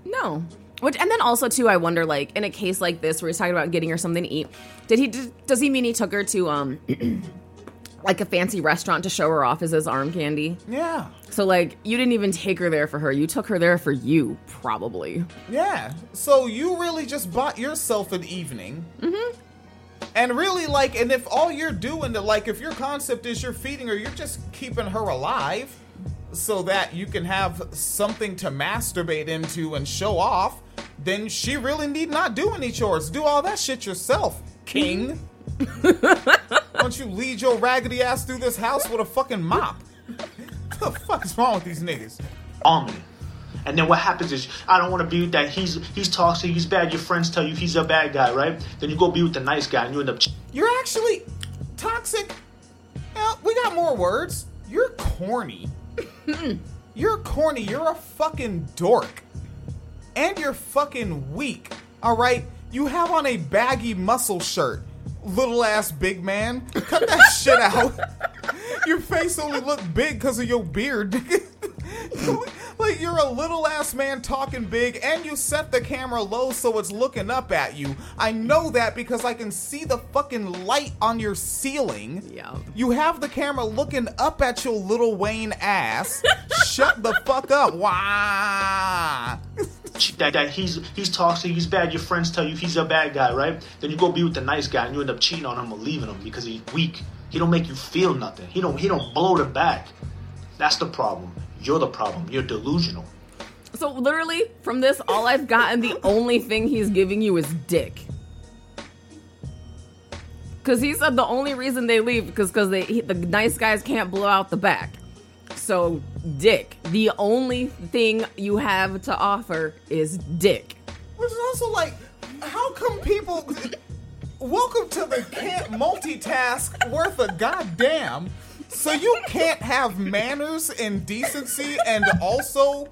No. Which and then also too, I wonder like in a case like this where he's talking about getting her something to eat, did he does he mean he took her to um like a fancy restaurant to show her off as his arm candy? Yeah, So like you didn't even take her there for her, you took her there for you probably. yeah. So you really just bought yourself an evening. Mm-hmm. And really, like, and if all you're doing to, like, if your concept is you're feeding her, you're just keeping her alive so that you can have something to masturbate into and show off, then she really need not do any chores. Do all that shit yourself, king. Why don't you lead your raggedy ass through this house with a fucking mop? What the fuck is wrong with these niggas? Ominous. And then what happens is I don't want to be with that. He's he's toxic. He's bad. Your friends tell you he's a bad guy, right? Then you go be with the nice guy, and you end up. You're actually toxic. Yeah, we got more words. You're corny. you're corny. You're a fucking dork. And you're fucking weak. All right? You have on a baggy muscle shirt. Little ass big man. Cut that shit out. your face only look big because of your beard. Like you're a little ass man talking big, and you set the camera low so it's looking up at you. I know that because I can see the fucking light on your ceiling. Yeah. You have the camera looking up at your little Wayne ass. Shut the fuck up. Why? that, that he's he's toxic, he's bad. Your friends tell you he's a bad guy, right? Then you go be with the nice guy and you end up cheating on him or leaving him because he's weak. He don't make you feel nothing. He don't he don't blow the back. That's the problem. You're the problem. You're delusional. So literally, from this, all I've gotten, the only thing he's giving you is dick. Because he said the only reason they leave because because they he, the nice guys can't blow out the back. So dick. The only thing you have to offer is dick. Which is also like, how come people? Welcome to the can't multitask worth a goddamn. So you can't have manners and decency and also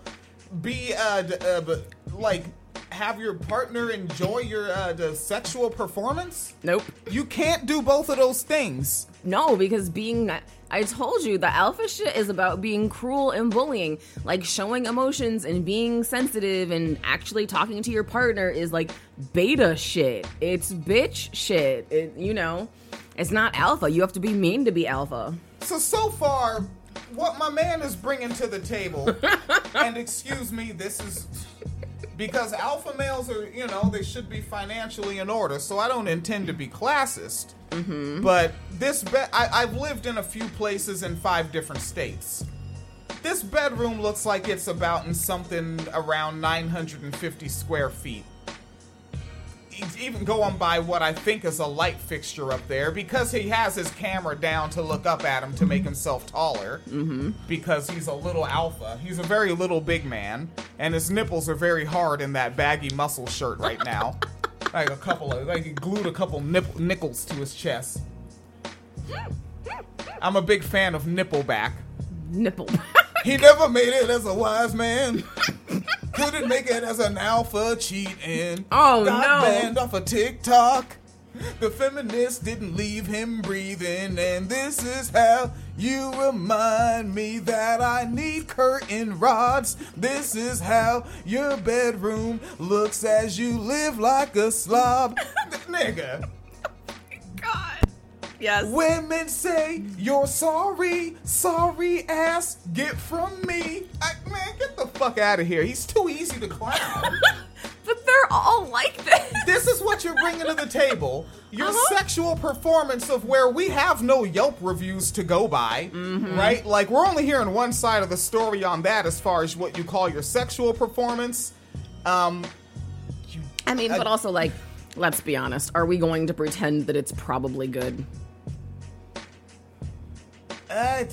be uh, d- uh b- like have your partner enjoy your uh, the sexual performance. Nope. You can't do both of those things. No, because being I told you the alpha shit is about being cruel and bullying. Like showing emotions and being sensitive and actually talking to your partner is like beta shit. It's bitch shit. It, you know, it's not alpha. You have to be mean to be alpha. So so far, what my man is bringing to the table, and excuse me, this is because alpha males are, you know, they should be financially in order. So I don't intend to be classist, mm-hmm. but this bed, I've lived in a few places in five different states. This bedroom looks like it's about in something around 950 square feet even going by what I think is a light fixture up there because he has his camera down to look up at him to make himself taller. Mm-hmm. Because he's a little alpha. He's a very little big man, and his nipples are very hard in that baggy muscle shirt right now. like a couple of, like he glued a couple nip- nickels to his chest. I'm a big fan of Nippleback. Nipple. He never made it as a wise man. Couldn't make it as an alpha cheating. Oh, Got no. banned off of TikTok. The feminist didn't leave him breathing, and this is how you remind me that I need curtain rods. This is how your bedroom looks as you live like a slob. Nigga. God. Yes. Women say you're sorry, sorry ass, get from me. I, man, get the fuck out of here. He's too easy to clown. But they're all like this. this is what you're bringing to the table. Your Uh-huh. sexual performance of where we have no Yelp reviews to go by, Mm-hmm. right? Like we're only hearing one side of the story on that as far as what you call your sexual performance. Um, I mean, I- but also like, let's be honest. Are we going to pretend that it's probably good? Uh,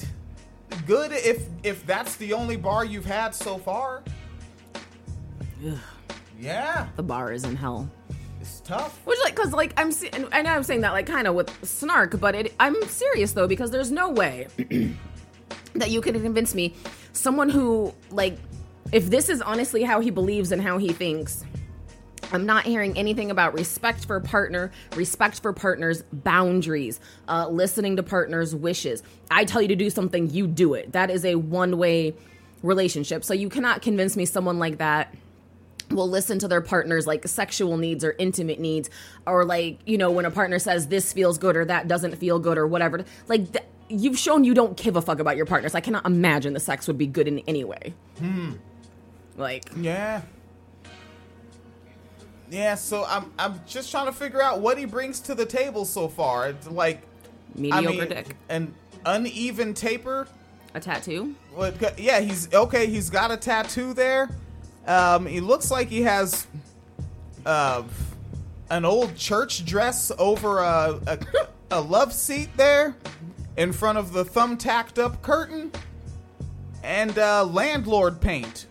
good if if that's the only bar you've had so far. Ugh, Yeah, the bar is in hell. it's tough. Which, like, cause like I'm, se- I know I'm saying that like kind of with snark, but it, I'm serious though because there's no way that you can convince me someone who like, if this is honestly how he believes and how he thinks. I'm not hearing anything about respect for partner, respect for partners' boundaries, uh, listening to partners' wishes. I tell you to do something, you do it. That is a one way relationship. So you cannot convince me someone like that will listen to their partner's like sexual needs or intimate needs or like you know when a partner says this feels good or that doesn't feel good or whatever like th- you've shown you don't give a fuck about your partners i cannot imagine the sex would be good in any way Hmm. like Yeah. Yeah, so I'm I'm just trying to figure out what he brings to the table so far. It's like mediocre I mean, dick an uneven taper. a tattoo What? Yeah, he's okay. He's got a tattoo there. Um, he looks like he has uh, an old church dress over a, a a love seat there in front of the thumbtacked up curtain, and uh, landlord paint.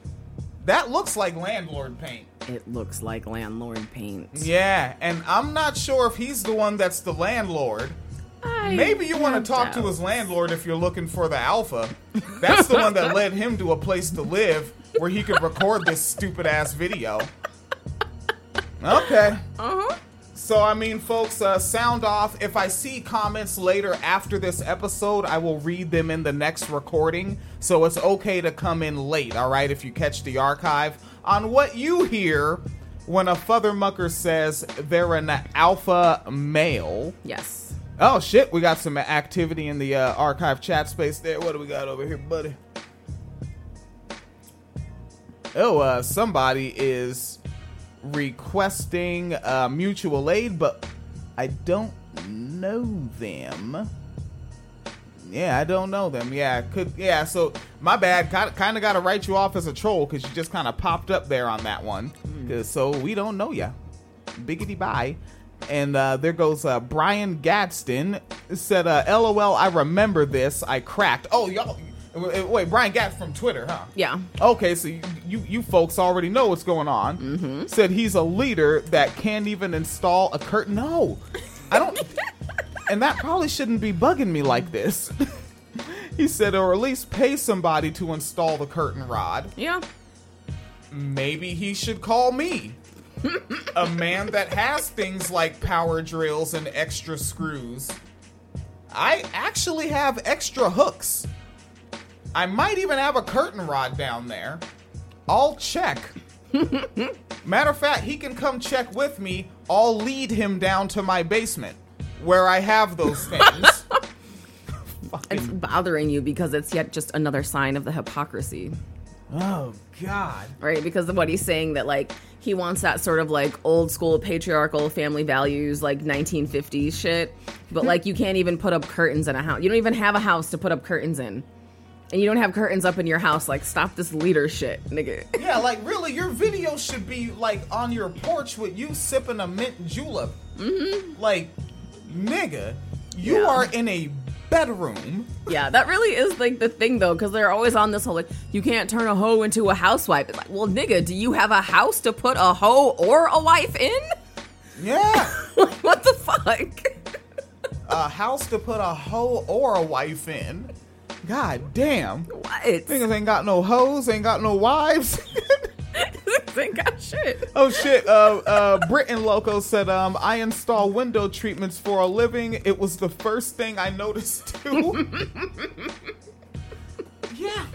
That looks like landlord paint. It looks like landlord paint Yeah, and I'm not sure if he's the one that's the landlord. I Maybe you want to talk to his landlord if you're looking for the alpha. That's the one that led him to a place to live where he could record this stupid ass video. Okay. uh-huh So I mean, folks, uh, sound off. If I see comments later after this episode, I will read them in the next recording. So it's okay to come in late, all right? If you catch the archive on what you hear when a Futhermucker says they're an alpha male. Yes. Oh shit, we got some activity in the uh, archive chat space there. What do we got over here, buddy? Oh, uh, somebody is requesting uh, mutual aid, but I don't know them. Yeah, I don't know them. Yeah, could yeah. So my bad. Kind of got to write you off as a troll because you just kind of popped up there on that one. 'Cause- so we don't know ya. Biggity bye. And uh, there goes uh, Brian Gadsden said, uh, "LOL, I remember this. I cracked. Oh, y'all. Wait, wait, Brian Gadsden from Twitter, huh? Yeah. Okay, so you, you you folks already know what's going on. Mm-hmm. Said he's a leader that can't even install a curtain. No, I don't. and that probably shouldn't be bugging me like this. he said, or at least pay somebody to install the curtain rod. Yeah. Maybe he should call me. a man that has things like power drills and extra screws. I actually have extra hooks. I might even have a curtain rod down there. I'll check. Matter of fact, he can come check with me. I'll lead him down to my basement where I have those things. It's bothering you because it's yet just another sign of the hypocrisy. oh, God. right? Because of what he's saying that like he wants that sort of like old school patriarchal family values, like 1950s shit. But like you can't even put up curtains in a house. You don't even have a house to put up curtains in. And you don't have curtains up in your house. Like, stop this leader shit, nigga. Yeah, like really, your video should be like on your porch with you sipping a mint julep. Mm-hmm. Like, nigga, you Yeah. are in a bedroom. Yeah, that really is like the thing though, because they're always on this whole like, you can't turn a hoe into a housewife. It's like, well, nigga, do you have a house to put a hoe or a wife in? Yeah, like, what the fuck? a house to put a hoe or a wife in. God damn. What? Niggas ain't got no hoes, ain't got no wives. ain't got shit. oh shit. Uh uh Britain Loco said, um, I install window treatments for a living. It was the first thing I noticed too. yeah.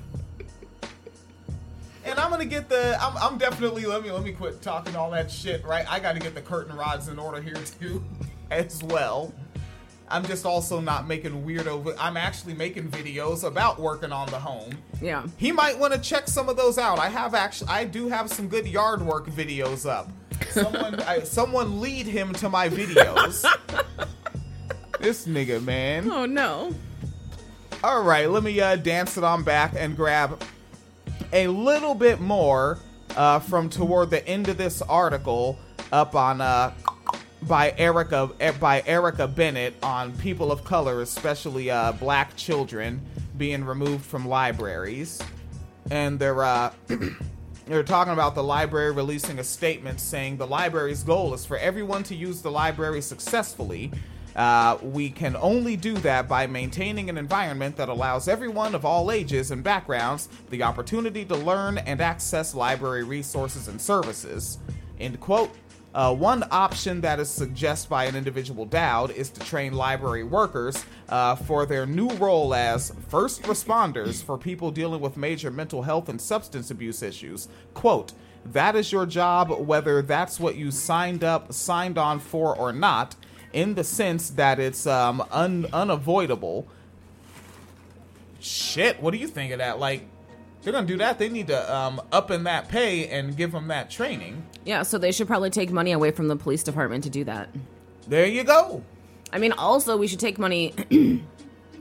And I'm gonna get the. I'm, I'm definitely. Let me let me quit talking all that shit. Right, I got to get the curtain rods in order here too, as well. I'm just also not making weirdo. I'm actually making videos about working on the home. Yeah. He might want to check some of those out. I have actually. I do have some good yard work videos up. Someone, I, someone lead him to my videos. this nigga, man. Oh no. All right, let me uh, dance it on back and grab a little bit more uh, from toward the end of this article up on uh, by Erica by Erica Bennett on people of color, especially uh, black children being removed from libraries, and they're uh, they're talking about the library releasing a statement saying the library's goal is for everyone to use the library successfully. Uh, we can only do that by maintaining an environment that allows everyone of all ages and backgrounds the opportunity to learn and access library resources and services. End quote. Uh, one option that is suggested by an individual Dowd is to train library workers uh, for their new role as first responders for people dealing with major mental health and substance abuse issues. Quote, that is your job, whether that's what you signed up, signed on for or not, in the sense that it's um, un- unavoidable. Shit, what do you think of that? Like, they're gonna do that. They need to um, up in that pay and give them that training. Yeah, so they should probably take money away from the police department to do that. There you go. I mean, also we should take money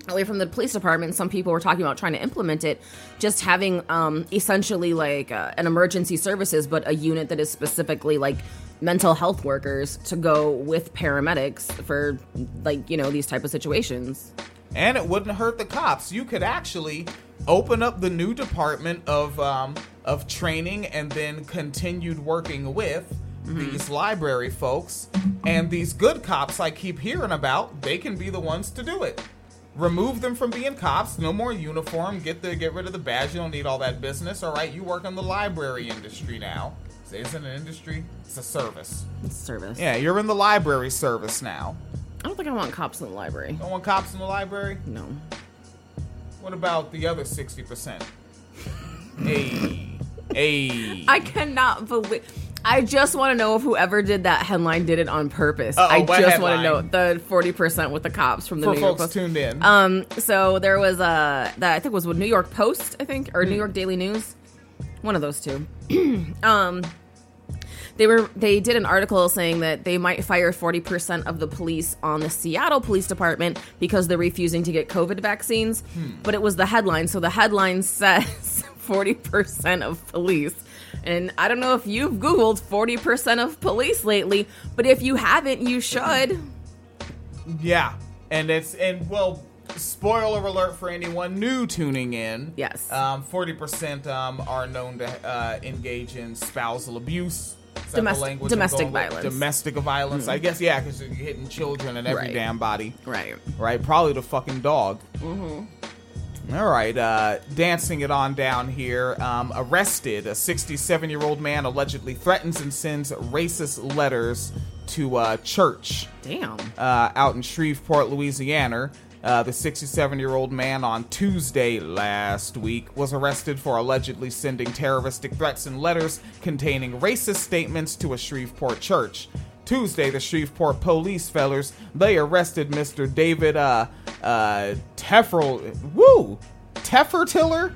away from the police department. Some people were talking about trying to implement it, just having um, essentially like uh, an emergency services, but a unit that is specifically like mental health workers to go with paramedics for like you know these type of situations. and it wouldn't hurt the cops. You could actually open up the new department of um, of training and then continued working with these library folks and these good cops I keep hearing about. They can be the ones to do it. Remove them from being cops. No more uniform. Get the get rid of the badge. You don't need all that business. All right, you work in the library industry now. It isn't an industry? It's a service. It's service. Yeah, you're in the library service now. I don't think I want cops in the library. Don't want cops in the library? No. What about the other 60%? hey. Hey. I cannot believe. I just want to know if whoever did that headline did it on purpose. Uh-oh, I just want to know the forty percent with the cops from the For New York folks Post. tuned in. Um, so there was a that I think was with New York Post, I think, or New York Daily News, one of those two. um, they were they did an article saying that they might fire 40% of the police on the Seattle Police Department because they're refusing to get COVID vaccines. But it was the headline, so the headline says 40% of police. And I don't know if you've Googled 40% of police lately, but if you haven't, you should. Yeah, and it's and well, spoiler alert for anyone new tuning in. Yes. um, forty percent um, are known to uh, engage in spousal abuse. Is that the Domestic- domestic going with? violence. Domestic violence. I Mhm. guess yeah, because you're hitting children and every Right. damn body. Right. Right. Probably the fucking dog. Mm-hmm. All right, uh, dancing it on down here. Um, arrested, a 67 year old man allegedly threatens and sends racist letters to uh, church. Damn. Uh, out in Shreveport, Louisiana. Uh, the 67 year old man on Tuesday last week was arrested for allegedly sending terroristic threats and letters containing racist statements to a Shreveport church. Tuesday, the Shreveport police fellers they arrested Mr. David uh uh Tefferl woo Teffertiller.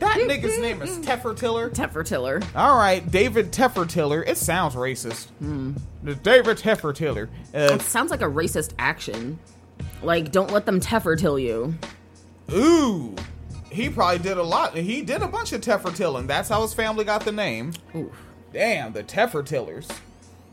That nigga's name is Teffertiller. Teffertiller. All right, David Teffertiller. It sounds racist. The David Teffertiller. Uh, It sounds like a racist action. Like, don't let them Teffertill you. Ooh, he probably did a lot. He did a bunch of Teffertilling. That's how his family got the name. Damn, the Teffertillers.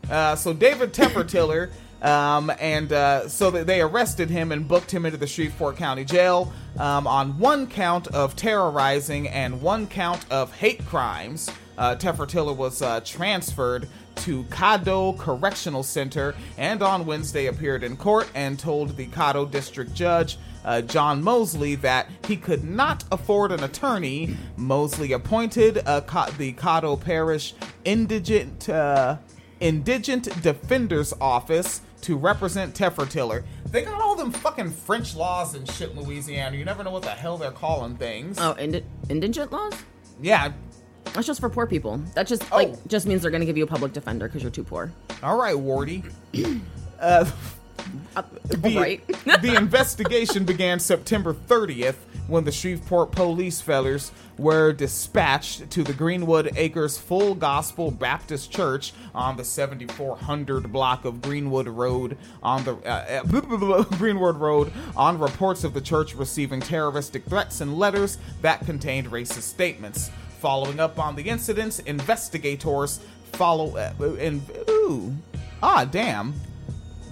Uh, so David Teffertiller, um, and uh, so they arrested him and booked him into the Shreveport County Jail um, on one count of terrorizing and one count of hate crimes. Uh, Teffertiller was uh, transferred to Caddo Correctional Center and on Wednesday appeared in court and told the Caddo District Judge uh, John Mosley that he could not afford an attorney. Mosley appointed uh, Ca- the Caddo Parish Indigent uh, Indigent Defender's Office to represent Teffertiller. They got all them fucking French laws and shit in Louisiana. You never know what the hell they're calling things. Oh, indi- indigent laws? Yeah. That's just for poor people. That just Oh. like just means they're going to give you a public defender because you're too poor. All right, Wardy. uh, the, right. the investigation began September 30th when the Shreveport police fellers were dispatched to the Greenwood Acres Full Gospel Baptist Church on the 7400 block of Greenwood Road on the uh, uh, Greenwood Road on reports of the church receiving terroristic threats and letters that contained racist statements. Following up on the incidents, investigators follow uh, in ooh ah damn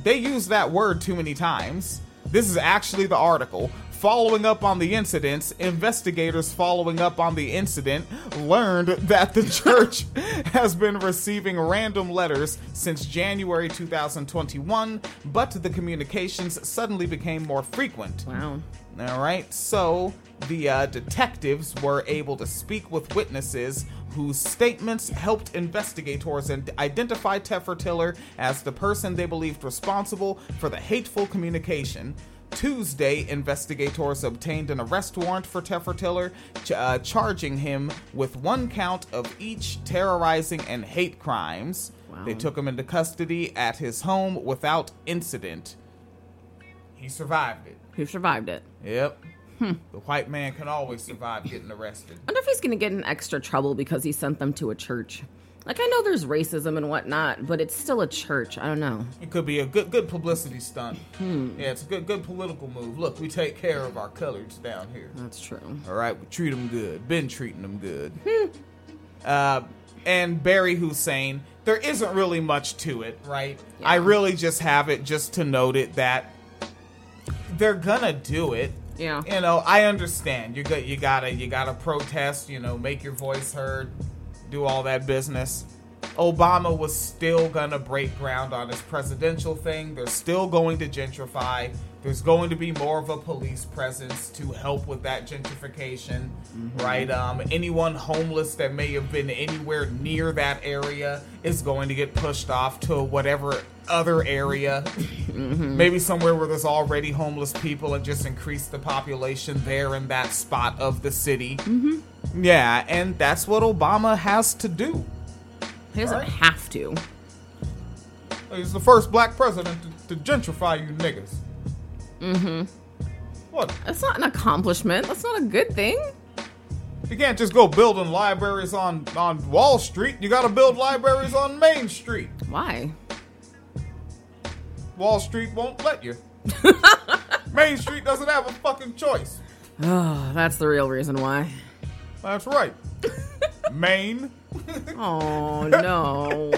they use that word too many times. This is actually the article. Following up on the incidents, investigators following up on the incident learned that the church has been receiving random letters since January 2021, but the communications suddenly became more frequent. Wow. All right, so the uh, detectives were able to speak with witnesses whose statements helped investigators and identify Teffertiller as the person they believed responsible for the hateful communication. Tuesday, investigators obtained an arrest warrant for Teffertiller, ch- uh, charging him with one count of each terrorizing and hate crimes. They took him into custody at his home without incident. He survived it. Who survived it? Yep. The white man can always survive getting arrested. I wonder if he's going to get in extra trouble because he sent them to a church. Like I know there's racism and whatnot, but it's still a church. I don't know. It could be a good good publicity stunt. Hmm. Yeah, it's a good good political move. Look, we take care of our coloreds down here. That's true. All right, we treat them good. Been treating them good. Hmm. uh, and Barry Hussein, there isn't really much to it, right? I really just have it just to note it that they're gonna do it. Yeah. You know, I understand. You got you gotta you gotta protest. You know, make your voice heard, do all that business. Obama was still gonna break ground on his presidential thing. They're still going to gentrify. There's going to be more of a police presence to help with that gentrification, mm-hmm. right? Um, anyone homeless that may have been anywhere near that area is going to get pushed off to whatever other area, mm-hmm. maybe somewhere where there's already homeless people, and just increase the population there in that spot of the city. Mm-hmm. Yeah, and that's what Obama has to do. He doesn't Right. have to. He's the first black president to, to gentrify you niggas. Mm-hmm. What? That's not an accomplishment. That's not a good thing. You can't just go building libraries on on Wall Street. You got to build libraries on Main Street. Why? Wall Street won't let you. Main Street doesn't have a fucking choice. Oh, that's the real reason why. That's right. Maine. Oh no.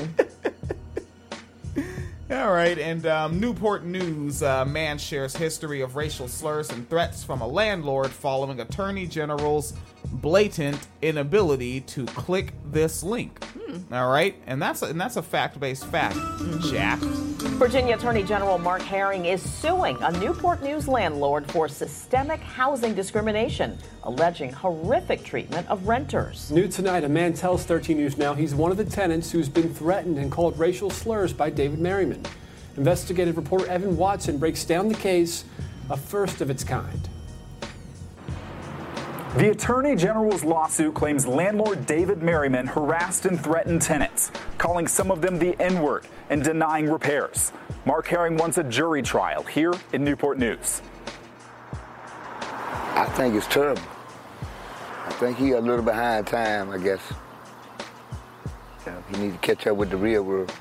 All right, and um, Newport News uh, man shares history of racial slurs and threats from a landlord following Attorney General's blatant inability to click this link. Hmm. All right, and that's a, and that's a fact-based fact, mm-hmm. Jack. Virginia Attorney General Mark Herring is suing a Newport News landlord for systemic housing discrimination, alleging horrific treatment of renters. New tonight, a man tells 13 News Now he's one of the tenants who's been threatened and called racial slurs by David Merriman. Investigative reporter Evan Watson breaks down the case, a first of its kind. The Attorney General's lawsuit claims landlord David Merriman harassed and threatened tenants, calling some of them the N word and denying repairs. Mark Herring wants a jury trial here in Newport News. I think it's terrible. I think he a little behind time, I guess. He needs to catch up with the real world.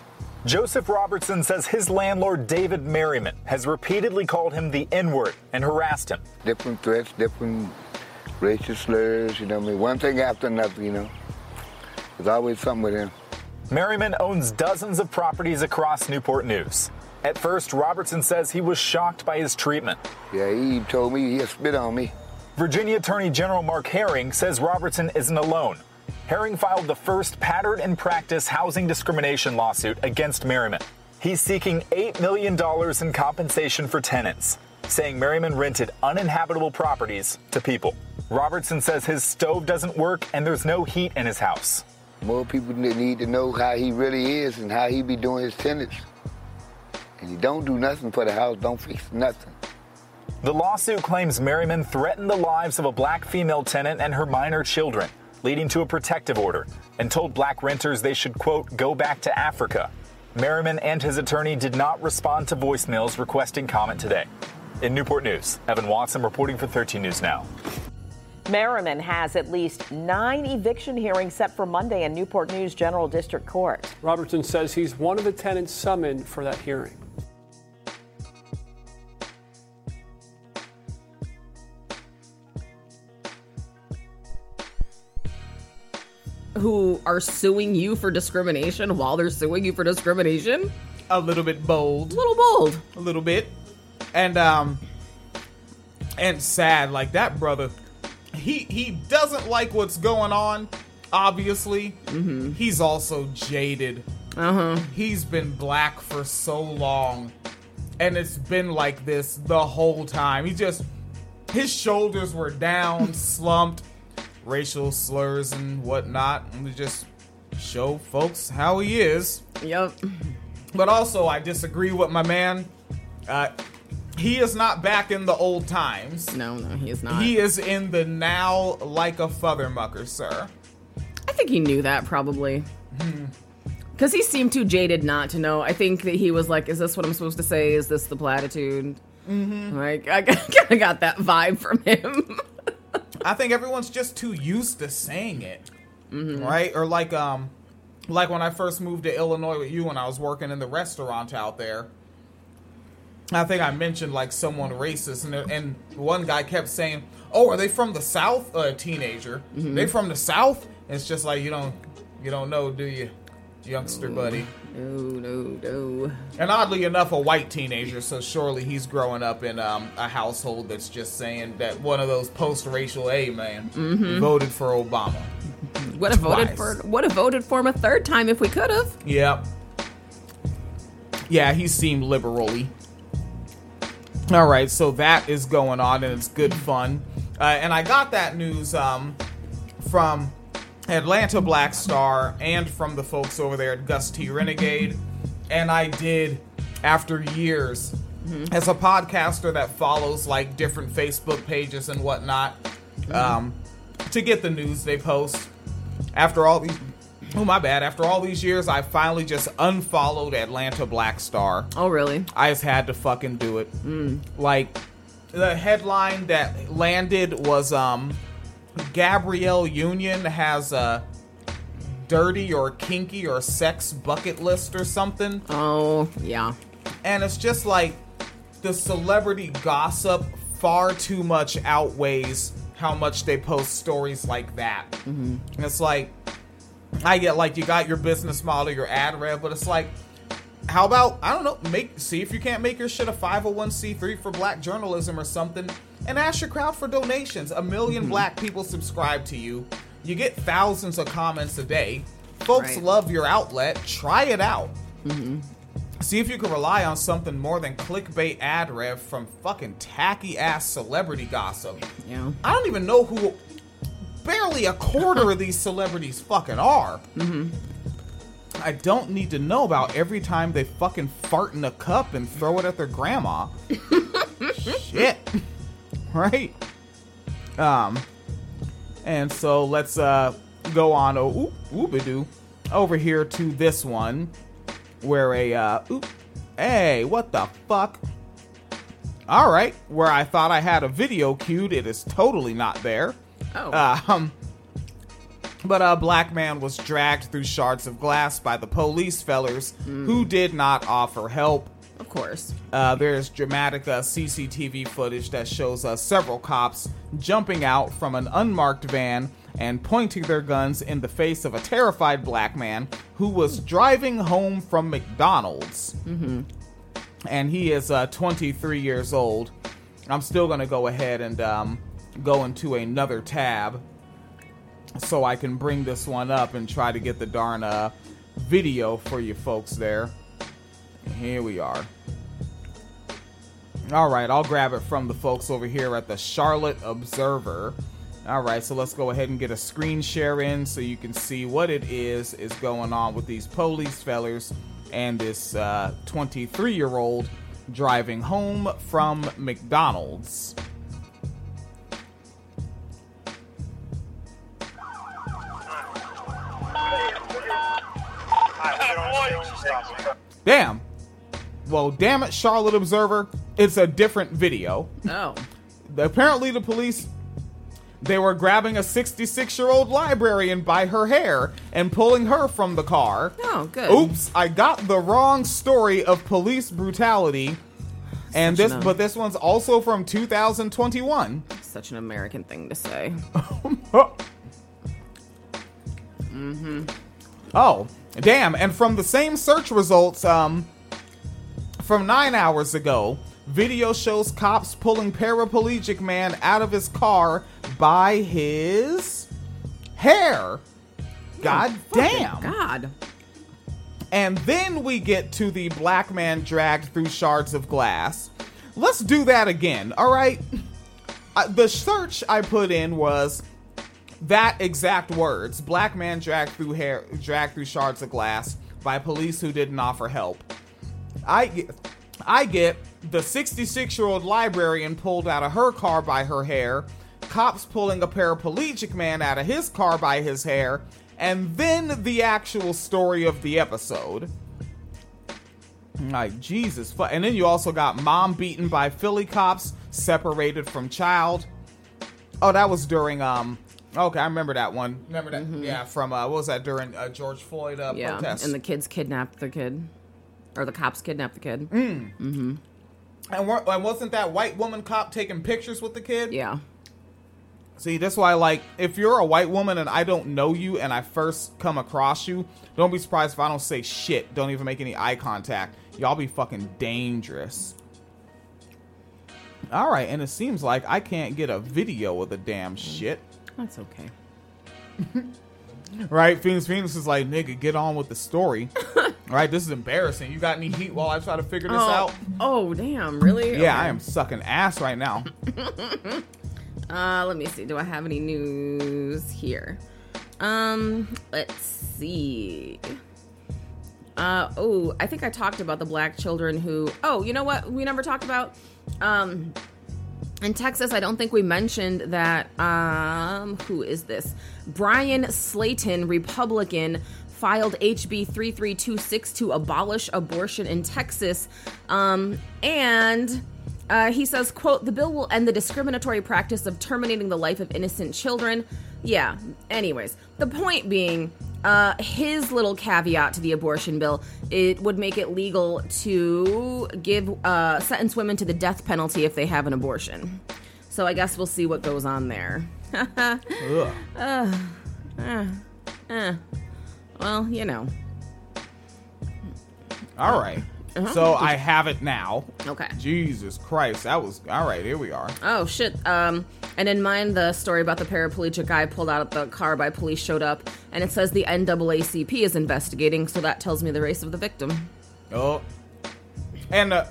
Joseph Robertson says his landlord David Merriman has repeatedly called him the N word and harassed him. Different threats, different racial slurs, you know I mean? One thing after another, you know. There's always something with him. Merriman owns dozens of properties across Newport News. At first, Robertson says he was shocked by his treatment. Yeah, he told me he spit on me. Virginia Attorney General Mark Herring says Robertson isn't alone. Herring filed the first pattern and practice housing discrimination lawsuit against Merriman. He's seeking $8 million in compensation for tenants, saying Merriman rented uninhabitable properties to people. Robertson says his stove doesn't work and there's no heat in his house. More people need to know how he really is and how he be doing his tenants. And he don't do nothing for the house, don't fix nothing. The lawsuit claims Merriman threatened the lives of a black female tenant and her minor children, leading to a protective order, and told black renters they should, quote, go back to Africa. Merriman and his attorney did not respond to voicemails requesting comment today. In Newport News, Evan Watson reporting for 13 News Now. Merriman has at least nine eviction hearings set for Monday in Newport News General District Court. Robertson says he's one of the tenants summoned for that hearing. Who are suing you for discrimination while they're suing you for discrimination? A little bit bold. A little bold. A little bit. And um and sad like that brother. He he doesn't like what's going on, obviously. Mm-hmm. He's also jaded. Uh-huh. He's been black for so long. And it's been like this the whole time. He just his shoulders were down, slumped, racial slurs and whatnot, and to just show folks how he is. Yep. But also, I disagree with my man. Uh, he is not back in the old times. No, no, he is not. He is in the now like a feathermucker, sir. I think he knew that probably. Because he seemed too jaded not to know. I think that he was like, is this what I'm supposed to say? Is this the platitude? Mhm. Like, I kind of got that vibe from him. I think everyone's just too used to saying it, right? Or like, um, like when I first moved to Illinois with you, when I was working in the restaurant out there. I think I mentioned like someone racist, and and one guy kept saying, "Oh, are they from the South?" A teenager, they from the South? It's just like you don't you don't know, do you, youngster buddy? No, no, no. And oddly enough, a white teenager, so surely he's growing up in um, a household that's just saying that one of those post-racial A man Mhm. voted for Obama. Would have voted for would have voted for him a third time if we could have. Yep. Yeah, he seemed liberally. All right, so that is going on and it's good fun. Uh, and I got that news um, from Atlanta Black Star and from the folks over there at Gus T Renegade. And I did, after years, as a podcaster that follows like different Facebook pages and whatnot, um, to get the news they post. After all these, oh my bad, after all these years, I finally just unfollowed Atlanta Black Star. Oh, really? I just had to fucking do it. Like the headline that landed was um Gabrielle Union has a dirty or kinky or sex bucket list or something. Oh, yeah. And it's just like the celebrity gossip far too much outweighs how much they post stories like that. Mm-hmm. And it's like I get like you got your business model, your ad rev, but it's like how about I don't know, make see if you can't make your shit a 501c3 for black journalism or something and ask your crowd for donations. A 1000000 Mm-hmm. black people subscribe to you. You get thousands of comments a day. Folks Right. love your outlet. Try it out. Mm-hmm. See if you can rely on something more than clickbait ad rev from fucking tacky ass celebrity gossip. Yeah. I don't even know who barely a quarter of these celebrities fucking are. Mm-hmm. I don't need to know about every time they fucking fart in a cup and throw it at their grandma. Shit. Right? Um and so let's uh go on oh oop over here to this one where a uh oop hey what the fuck all right where i thought i had a video queued it is totally not there Oh. um but a black man was dragged through shards of glass by the police fellers who did not offer help Of course. uh, there's dramatic uh, CCTV footage that shows uh, several cops jumping out from an unmarked van and pointing their guns in the face of a terrified black man who was driving home from McDonald's. Mm-hmm. And he is uh, 23 years old. I'm still going to go ahead and um, go into another tab so I can bring this one up and try to get the darn uh, video for you folks there. Here we are. All right, I'll grab it from the folks over here at the Charlotte Observer. All right, so let's go ahead and get a screen share in so you can see what it is is going on with these police fellers and this 23 year old driving home from McDonald's. Damn. Well, damn it, Charlotte Observer. It's a different video. Oh. Apparently, the police they were grabbing a 66 year old librarian by her hair and pulling her from the car. Oh, good. Oops, I got the wrong story of police brutality. And this, an- but this one's also from 2021. Such an American thing to say. mm-hmm. Oh, damn! And from the same search results, um, from nine hours ago, video shows cops pulling paraplegic man out of his car by his hair. God damn! God. And then we get to the black man dragged through shards of glass. Let's do that again, all right? Uh, the search I put in was that exact words: black man dragged through hair, dragged through shards of glass by police who didn't offer help. I get, I get the 66 year old librarian pulled out of her car by her hair, cops pulling a paraplegic man out of his car by his hair, and then the actual story of the episode. Like Jesus, and then you also got mom beaten by Philly cops, separated from child. Oh, that was during um. Okay, I remember that one. Remember that? Yeah, from uh, what was that during uh, George Floyd uh, yeah. protest? And the kids kidnapped the kid. Or the cops kidnapped the kid. Mm. Mm-hmm. And, wa- and wasn't that white woman cop taking pictures with the kid? Yeah. See, that's why, like, if you're a white woman and I don't know you and I first come across you, don't be surprised if I don't say shit. Don't even make any eye contact. Y'all be fucking dangerous. All right, and it seems like I can't get a video of the damn shit. That's okay. Right? Phoenix Phoenix is like, nigga, get on with the story. right? this is embarrassing. You got any heat while I try to figure this oh, out? oh, damn, really? Yeah, Okay. I am sucking ass right now. Uh, let me see. Do I have any news here? Um, let's see. Uh, oh, I think I talked about the black children who. Oh, you know what? We never talked about. Um, in Texas, I don't think we mentioned that. Um, who is this? Bryan Slaton, Republican, filed HB 3326 to abolish abortion in Texas. Um, and uh, he says, quote, the bill will end the discriminatory practice of terminating the life of innocent children. Yeah, anyways, the point being, uh, his little caveat to the abortion bill, it would make it legal to give, uh, sentence women to the death penalty if they have an abortion. So I guess we'll see what goes on there. Uh, uh, uh. Well, you know. All right. Uh-huh. So I have it now. Okay. Jesus Christ, that was all right. Here we are. Oh shit. Um, and in mine, the story about the paraplegic guy pulled out of the car by police showed up, and it says the NAACP is investigating, so that tells me the race of the victim. Oh, and uh,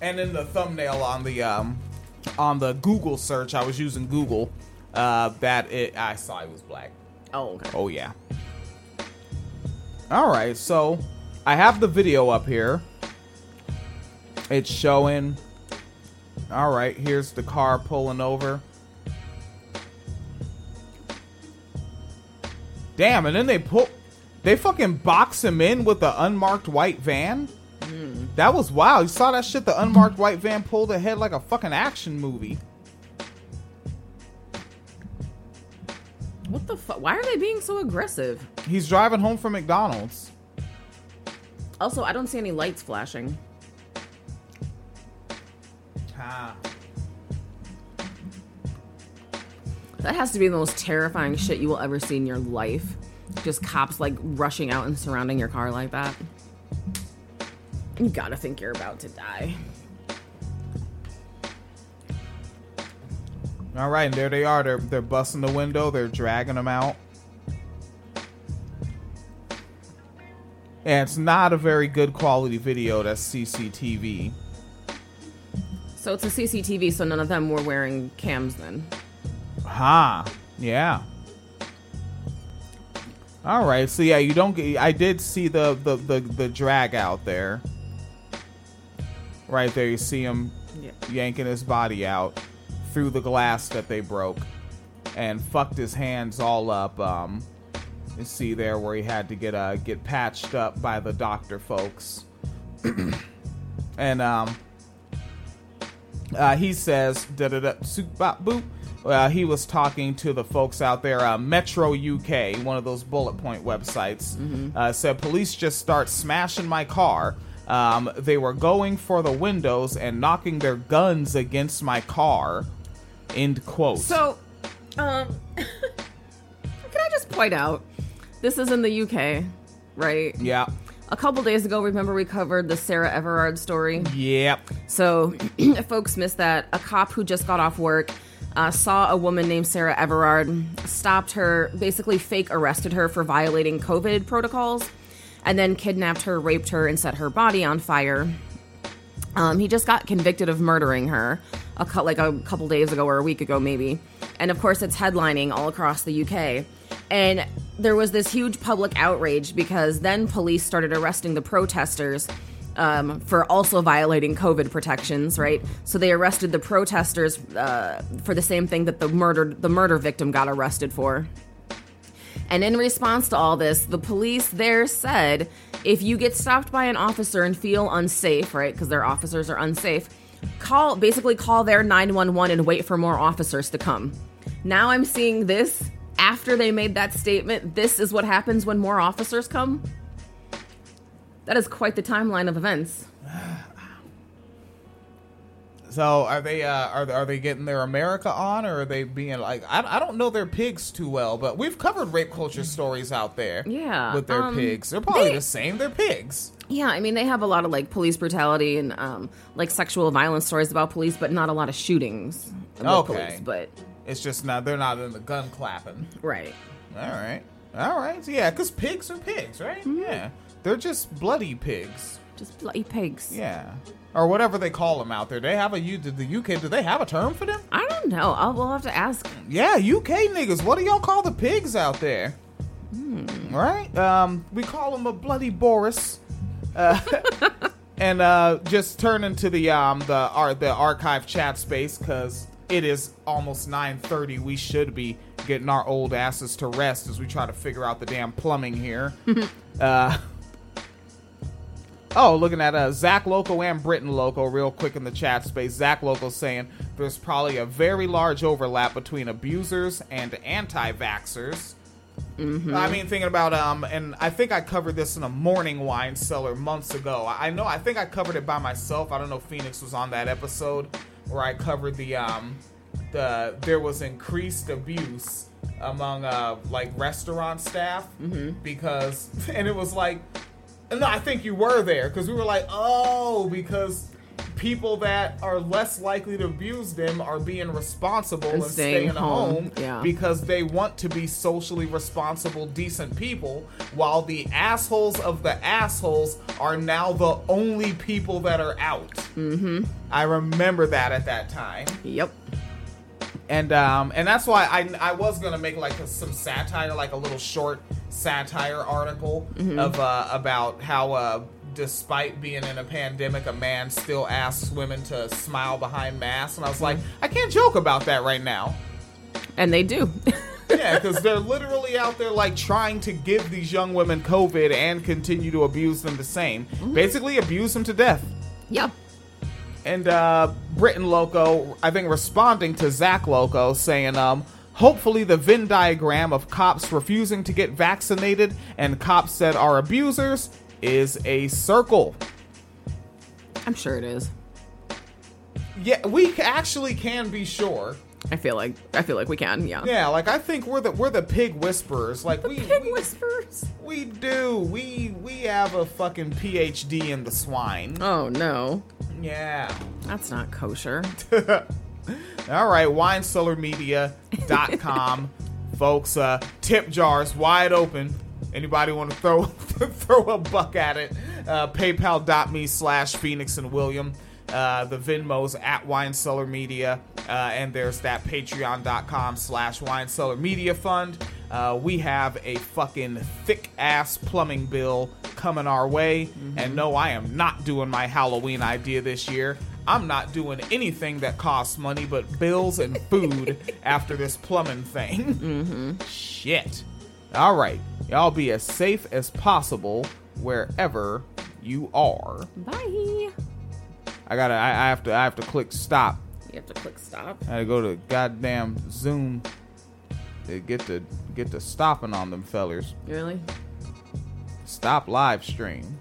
and in the thumbnail on the um on the Google search, I was using Google. Uh, that it I saw he was black. Oh, okay. Oh yeah. All right, so I have the video up here. It's showing. All right, here's the car pulling over. Damn, and then they pull, they fucking box him in with the unmarked white van. That was wild. You saw that shit? The unmarked white van pulled ahead like a fucking action movie. What the fuck? Why are they being so aggressive? He's driving home from McDonald's. Also, I don't see any lights flashing. Ah. That has to be the most terrifying shit you will ever see in your life. Just cops like rushing out and surrounding your car like that. You gotta think you're about to die. All right, and there they are. They're they're busting the window. They're dragging them out. And it's not a very good quality video. That's CCTV. So it's a CCTV, so none of them were wearing cams then. Ha. Yeah. All right. So yeah, you don't get. I did see the the the, the drag out there. Right there, you see him Yeah. yanking his body out through the glass that they broke, and fucked his hands all up. Um, see there where he had to get uh get patched up by the doctor folks, and um. Uh, he says, da da da, soup bop boop. Uh, he was talking to the folks out there, uh, Metro UK, one of those bullet point websites. Uh, said police just start smashing my car. Um, they were going for the windows and knocking their guns against my car. End quote. So, um, can I just point out this is in the UK, right? yeah. A couple days ago, remember we covered the Sarah Everard story? Yep. So, if folks missed that, a cop who just got off work uh, saw a woman named Sarah Everard, stopped her, basically fake arrested her for violating COVID protocols, and then kidnapped her, raped her, and set her body on fire. Um, he just got convicted of murdering her a cou- like a couple days ago or a week ago, maybe. And of course, it's headlining all across the UK. And there was this huge public outrage because then police started arresting the protesters um, for also violating COVID protections, right? So they arrested the protesters uh, for the same thing that the murdered the murder victim got arrested for. And in response to all this, the police there said if you get stopped by an officer and feel unsafe, right, because their officers are unsafe, call basically call their 911 and wait for more officers to come. Now I'm seeing this after they made that statement. This is what happens when more officers come. That is quite the timeline of events. So are they uh, are are they getting their America on, or are they being like I, I don't know their pigs too well, but we've covered rape culture stories out there. Yeah, with their um, pigs, they're probably they- the same. They're pigs. Yeah, I mean they have a lot of like police brutality and um, like sexual violence stories about police, but not a lot of shootings. Okay, police, but it's just not they're not in the gun clapping. right. All right, all right. So yeah, because pigs are pigs, right? Mm-hmm. Yeah. They're just bloody pigs. Just bloody pigs. Yeah. Or whatever they call them out there. They have a U. Did the UK? Do they have a term for them? I don't know. I'll, we'll have to ask. Yeah, UK niggas. What do y'all call the pigs out there? Hmm. Right? Um, we call them a bloody Boris. Uh, and uh, just turn into the um the ar- the archive chat space because it is almost 9:30. We should be getting our old asses to rest as we try to figure out the damn plumbing here. uh, Oh, looking at uh, Zach Loco and Britain Loco real quick in the chat space. Zach Loco saying there's probably a very large overlap between abusers and anti-vaxxers. Mhm. I mean, thinking about um, and I think I covered this in a morning wine cellar months ago. I I know I think I covered it by myself. I don't know if Phoenix was on that episode where I covered the um, the there was increased abuse among uh like restaurant staff because and it was like no, I think you were there because we were like, oh, because people that are less likely to abuse them are being responsible and, And staying staying home, home, yeah. because they want to be socially responsible, decent people, while the assholes of the assholes are now the only people that are out. Mm-hmm. I remember that at that time. Yep. And um and that's why I I was gonna make like a, some satire, like a little short satire article Mhm. of uh about how uh despite being in a pandemic, a man still asks women to smile behind masks, and I was like, I can't joke about that right now. And they do. yeah, because they're literally out there like trying to give these young women COVID and continue to abuse them the same. Basically, abuse them to death. Yeah. And uh Britain Loco, I think responding to Zach Loco saying, um, hopefully the Venn diagram of cops refusing to get vaccinated and cops that are abusers is a circle. I'm sure it is. Yeah, we actually can be sure. I feel like I feel like we can. Yeah. Yeah, like I think we're the we're the pig whisperers. Like we pig whisperers. We do. We we have a fucking PhD in the swine. Oh no. Yeah. That's not kosher. All right, winecellarmedia.com. Folks, uh, tip jars wide open. Anybody want to throw throw a buck at it? Uh, PayPal.me slash Phoenix and William. Uh, the Venmos at Wine Cellar Media. Uh, and there's that Patreon.com slash Wine Cellar Media Fund. Uh, we have a fucking thick ass plumbing bill coming our way. And no, I am not doing my Halloween idea this year. I'm not doing anything that costs money but bills and food after this plumbing thing. Mm-hmm. Shit. All right. Y'all be as safe as possible wherever you are. Bye. I gotta. I, I have to. I have to click stop. You have to click stop. I gotta go to goddamn Zoom to get to get to stopping on them fellers. Really? Stop live stream.